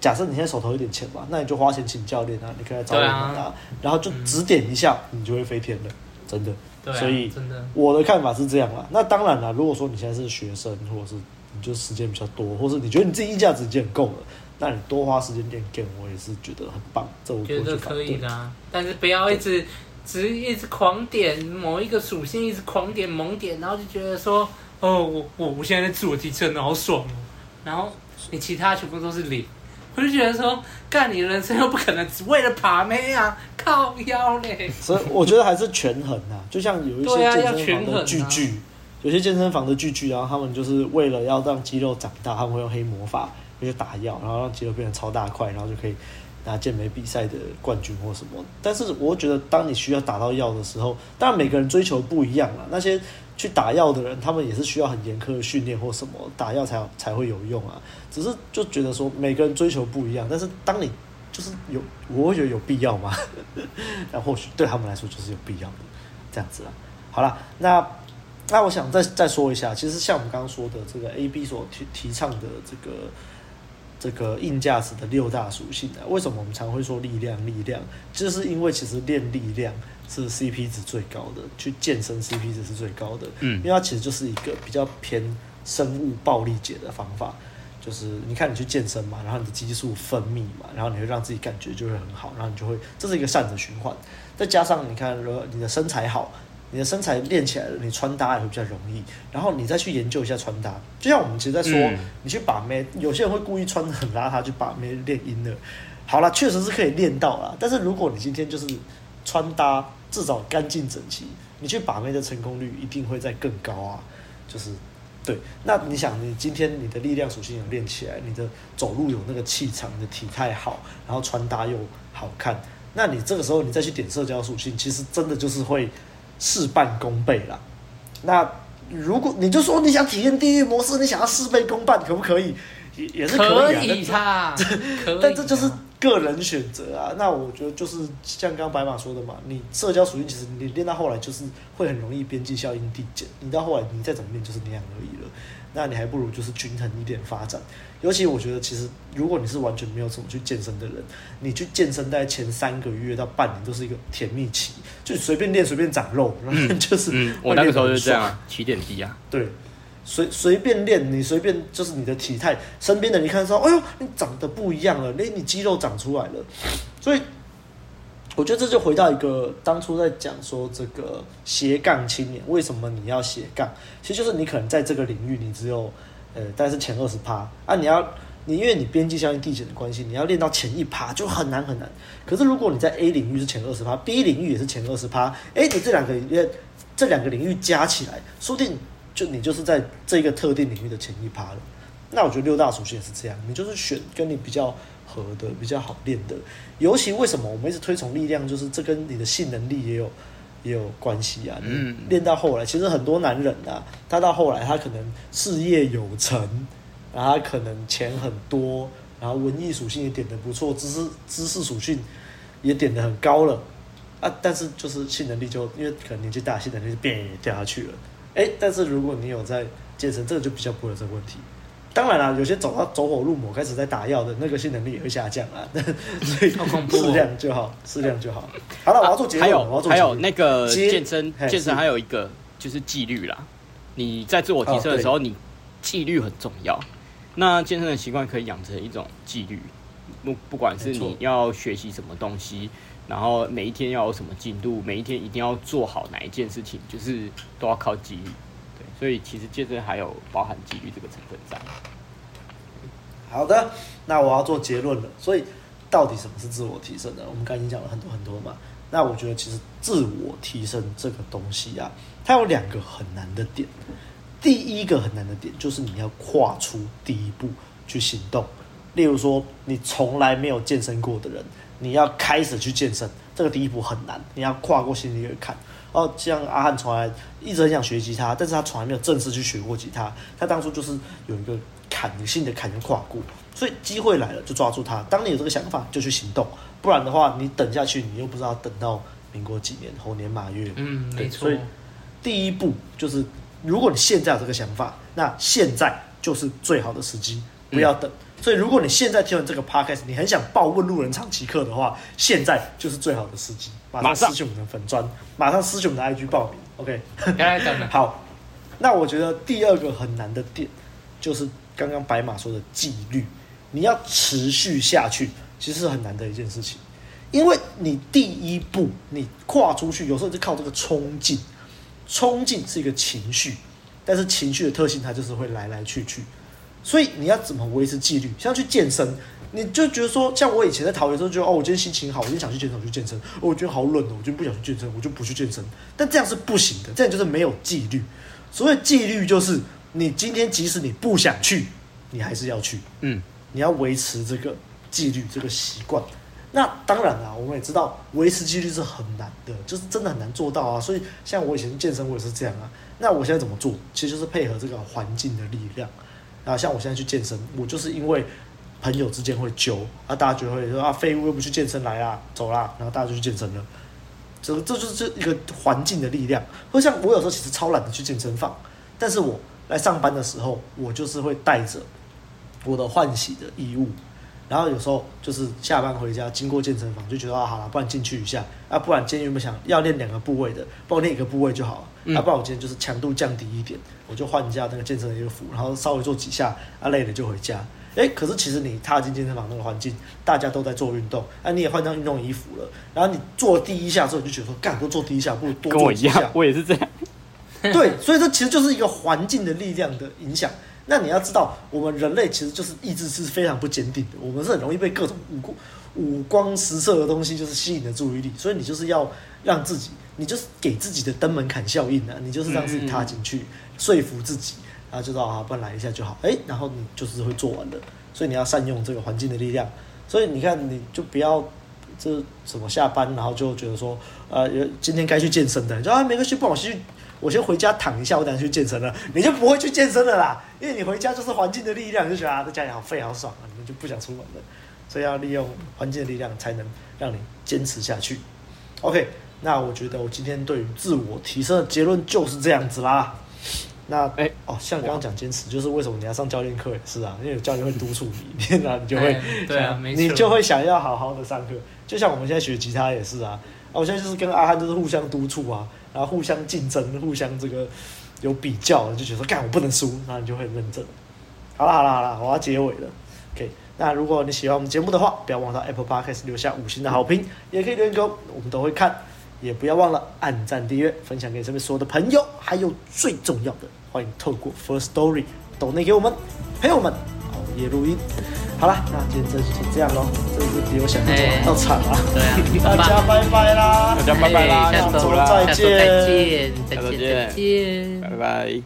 假设你现在手头有点钱吧，那你就花钱请教练啊，你可以来找我们啊，然后就指点一下，嗯、你就会飞天了，真的。啊、所以，我的看法是这样啦。那当然啦，如果说你现在是学生或者是你就时间比较多，或是你觉得你自己硬价值已经很够了，那你多花时间练 game，我也是觉得很棒。这我觉得可以的，但是不要一直只一直狂点某一个属性，一直狂点猛点，然后就觉得说，哦，我我我现在在自我提升的好爽哦，然后你其他全部都是零。我就觉得说，干你人生又不可能只为了爬妹啊，靠腰嘞。所以我觉得还是权衡啊，就像有一些健身房的巨巨，啊啊、有些健身房的巨巨，然后他们就是为了要让肌肉长大，他们会用黑魔法，就去打药，然后让肌肉变成超大块，然后就可以拿健美比赛的冠军或什么。但是我觉得，当你需要打到药的时候，当然每个人追求不一样啊，那些。去打药的人，他们也是需要很严苛的训练或什么打药才才会有用啊。只是就觉得说每个人追求不一样，但是当你就是有，我会觉得有必要吗？那或许对他们来说就是有必要的这样子啊。好了，那那我想再再说一下，其实像我们刚刚说的这个 A B 所提提倡的这个这个硬价值的六大属性啊，为什么我们常会说力量力量？就是因为其实练力量。是 CP 值最高的，去健身 CP 值是最高的，嗯，因为它其实就是一个比较偏生物暴力解的方法，就是你看你去健身嘛，然后你的激素分泌嘛，然后你会让自己感觉就会很好，然后你就会这是一个善的循环，再加上你看，如果你的身材好，你的身材练起来了，你穿搭也会比较容易，然后你再去研究一下穿搭，就像我们其实在说，嗯、你去把妹，有些人会故意穿得很邋遢去把妹练阴的，好了，确实是可以练到啦，但是如果你今天就是穿搭。至少干净整齐，你去把妹的成功率一定会再更高啊！就是，对，那你想，你今天你的力量属性有练起来，你的走路有那个气场，你的体态好，然后穿搭又好看，那你这个时候你再去点社交属性，其实真的就是会事半功倍啦。那如果你就说你想体验地狱模式，你想要事倍功半，可不可以？也也是可以啊，可以，但这就是。个人选择啊，那我觉得就是像刚刚白马说的嘛，你社交属性其实你练到后来就是会很容易边际效应递减，你到后来你再怎么练就是那样而已了，那你还不如就是均衡一点发展。尤其我觉得其实如果你是完全没有怎么去健身的人，你去健身在前三个月到半年都是一个甜蜜期，就随便练随便长肉，然后 就是、嗯嗯、我那个时候就是这样，起点低啊，对。随随便练，你随便就是你的体态，身边的人一看说，哎呦，你长得不一样了，连你肌肉长出来了。所以，我觉得这就回到一个当初在讲说这个斜杠青年，为什么你要斜杠？其实就是你可能在这个领域你只有呃，大概是前二十趴啊，你要你因为你边际效应递减的关系，你要练到前一趴就很难很难。可是如果你在 A 领域是前二十趴，B 领域也是前二十趴，哎，你这两个领域这两个领域加起来，说不定。就你就是在这个特定领域的前一趴了，那我觉得六大属性也是这样，你就是选跟你比较合的、比较好练的。尤其为什么我们一直推崇力量，就是这跟你的性能力也有也有关系啊。嗯，练到后来，其实很多男人啊，他到后来他可能事业有成，然后他可能钱很多，然后文艺属性也点的不错，知识知识属性也点的很高了啊，但是就是性能力就因为可能年纪大，性能力就变也掉下去了。哎，但是如果你有在健身，这个就比较不会有这个问题。当然啦，有些走到走火入魔，开始在打药的那个性能力也会下降啊。所以适量就好，适量就好。好了，我要做结论。还有还有那个健身健身还有一个就是纪律啦。你在自我提升的时候，你纪律很重要。那健身的习惯可以养成一种纪律，不不管是你要学习什么东西。然后每一天要有什么进度，每一天一定要做好哪一件事情，就是都要靠纪律。所以其实健身还有包含纪律这个成分在。好的，那我要做结论了。所以到底什么是自我提升呢？我们刚才已经讲了很多很多嘛。那我觉得其实自我提升这个东西啊，它有两个很难的点。第一个很难的点就是你要跨出第一步去行动。例如说，你从来没有健身过的人。你要开始去健身，这个第一步很难，你要跨过心理的坎。哦，像阿汉从来一直很想学吉他，但是他从来没有正式去学过吉他。他当初就是有一个坎，性的坎要跨过，所以机会来了就抓住它。当你有这个想法，就去行动，不然的话，你等下去，你又不知道等到民国几年，猴年马月。嗯，没错。所以第一步就是，如果你现在有这个想法，那现在就是最好的时机，不要等。嗯所以，如果你现在听完这个 podcast，你很想报问路人长期课的话，现在就是最好的时机，马上私信我们的粉砖，马上私信我们的 IG 报名。OK，好。那我觉得第二个很难的点，就是刚刚白马说的纪律，你要持续下去，其实是很难的一件事情，因为你第一步你跨出去，有时候就靠这个冲劲，冲劲是一个情绪，但是情绪的特性它就是会来来去去，所以你要怎么维持纪律？像去健身，你就觉得说，像我以前在桃园的时候，觉得哦，我今天心情好，我今天想去健身，我去健身；哦，我觉得好冷哦，我今天不想去健身，我就不去健身。但这样是不行的，这样就是没有纪律。所谓纪律，就是你今天即使你不想去，你还是要去。嗯，你要维持这个纪律，这个习惯。那当然啦，我们也知道维持纪律是很难的，就是真的很难做到啊。所以像我以前健身，我也是这样啊。那我现在怎么做？其实就是配合这个环境的力量。那，像我现在去健身，我就是因为朋友之间会揪啊，大家就会说啊，废物又不去健身来啦，走啦，然后大家就去健身了。这这就是一个环境的力量。会像我有时候其实超懒得去健身房，但是我来上班的时候，我就是会带着我的换洗的衣物。然后有时候就是下班回家经过健身房，就觉得啊，好了，不然进去一下啊，不然今天有没有想要练两个部位的，帮我练一个部位就好了。嗯、啊，不然我今天就是强度降低一点，我就换一下那个健身的衣服，然后稍微做几下，啊，累了就回家。哎，可是其实你踏进健身房那个环境，大家都在做运动，啊，你也换上运动衣服了，然后你做第一下之后，你就觉得说，干，都做第一下，不如多做几下。跟我一样，我也是这样。对，所以这其实就是一个环境的力量的影响。那你要知道，我们人类其实就是意志是非常不坚定的，我们是很容易被各种五光五光十色的东西就是吸引的注意力，所以你就是要让自己，你就是给自己的登门槛效应啊，你就是让自己踏进去，说服自己，然后就说啊，不然来一下就好，哎，然后你就是会做完的，所以你要善用这个环境的力量，所以你看，你就不要这什么下班然后就觉得说，呃，今天该去健身的，你说啊，没关系，不然我先去。我先回家躺一下，我等下去健身了，你就不会去健身了啦，因为你回家就是环境的力量，你就觉得啊，在家里好废好爽啊，你们就不想出门了，所以要利用环境的力量，才能让你坚持下去。OK，那我觉得我今天对于自我提升的结论就是这样子啦。那哎、欸、哦，像刚刚讲坚持，就是为什么你要上教练课也是啊，因为有教练会督促你，那 你就会、欸、对啊，你就会想要好好的上课。就像我们现在学吉他也是啊，啊，我现在就是跟阿汉就是互相督促啊。然后互相竞争，互相这个有比较，就觉得干我不能输，然后你就会认真。好了好了好了，我要结尾了。OK，那如果你喜欢我们节目的话，不要忘了到 Apple Podcast 留下五星的好评，也可以留言给我们，我们都会看。也不要忘了按赞、订阅、分享给身边所有的朋友，还有最重要的，欢迎透过 First Story 抖内给我们朋友们夜录音。好了，那今天这期就这样喽，这是比我想象中要惨啊。对啊，大家拜拜啦，大家拜拜啦，下周再见，再见，再见，拜拜。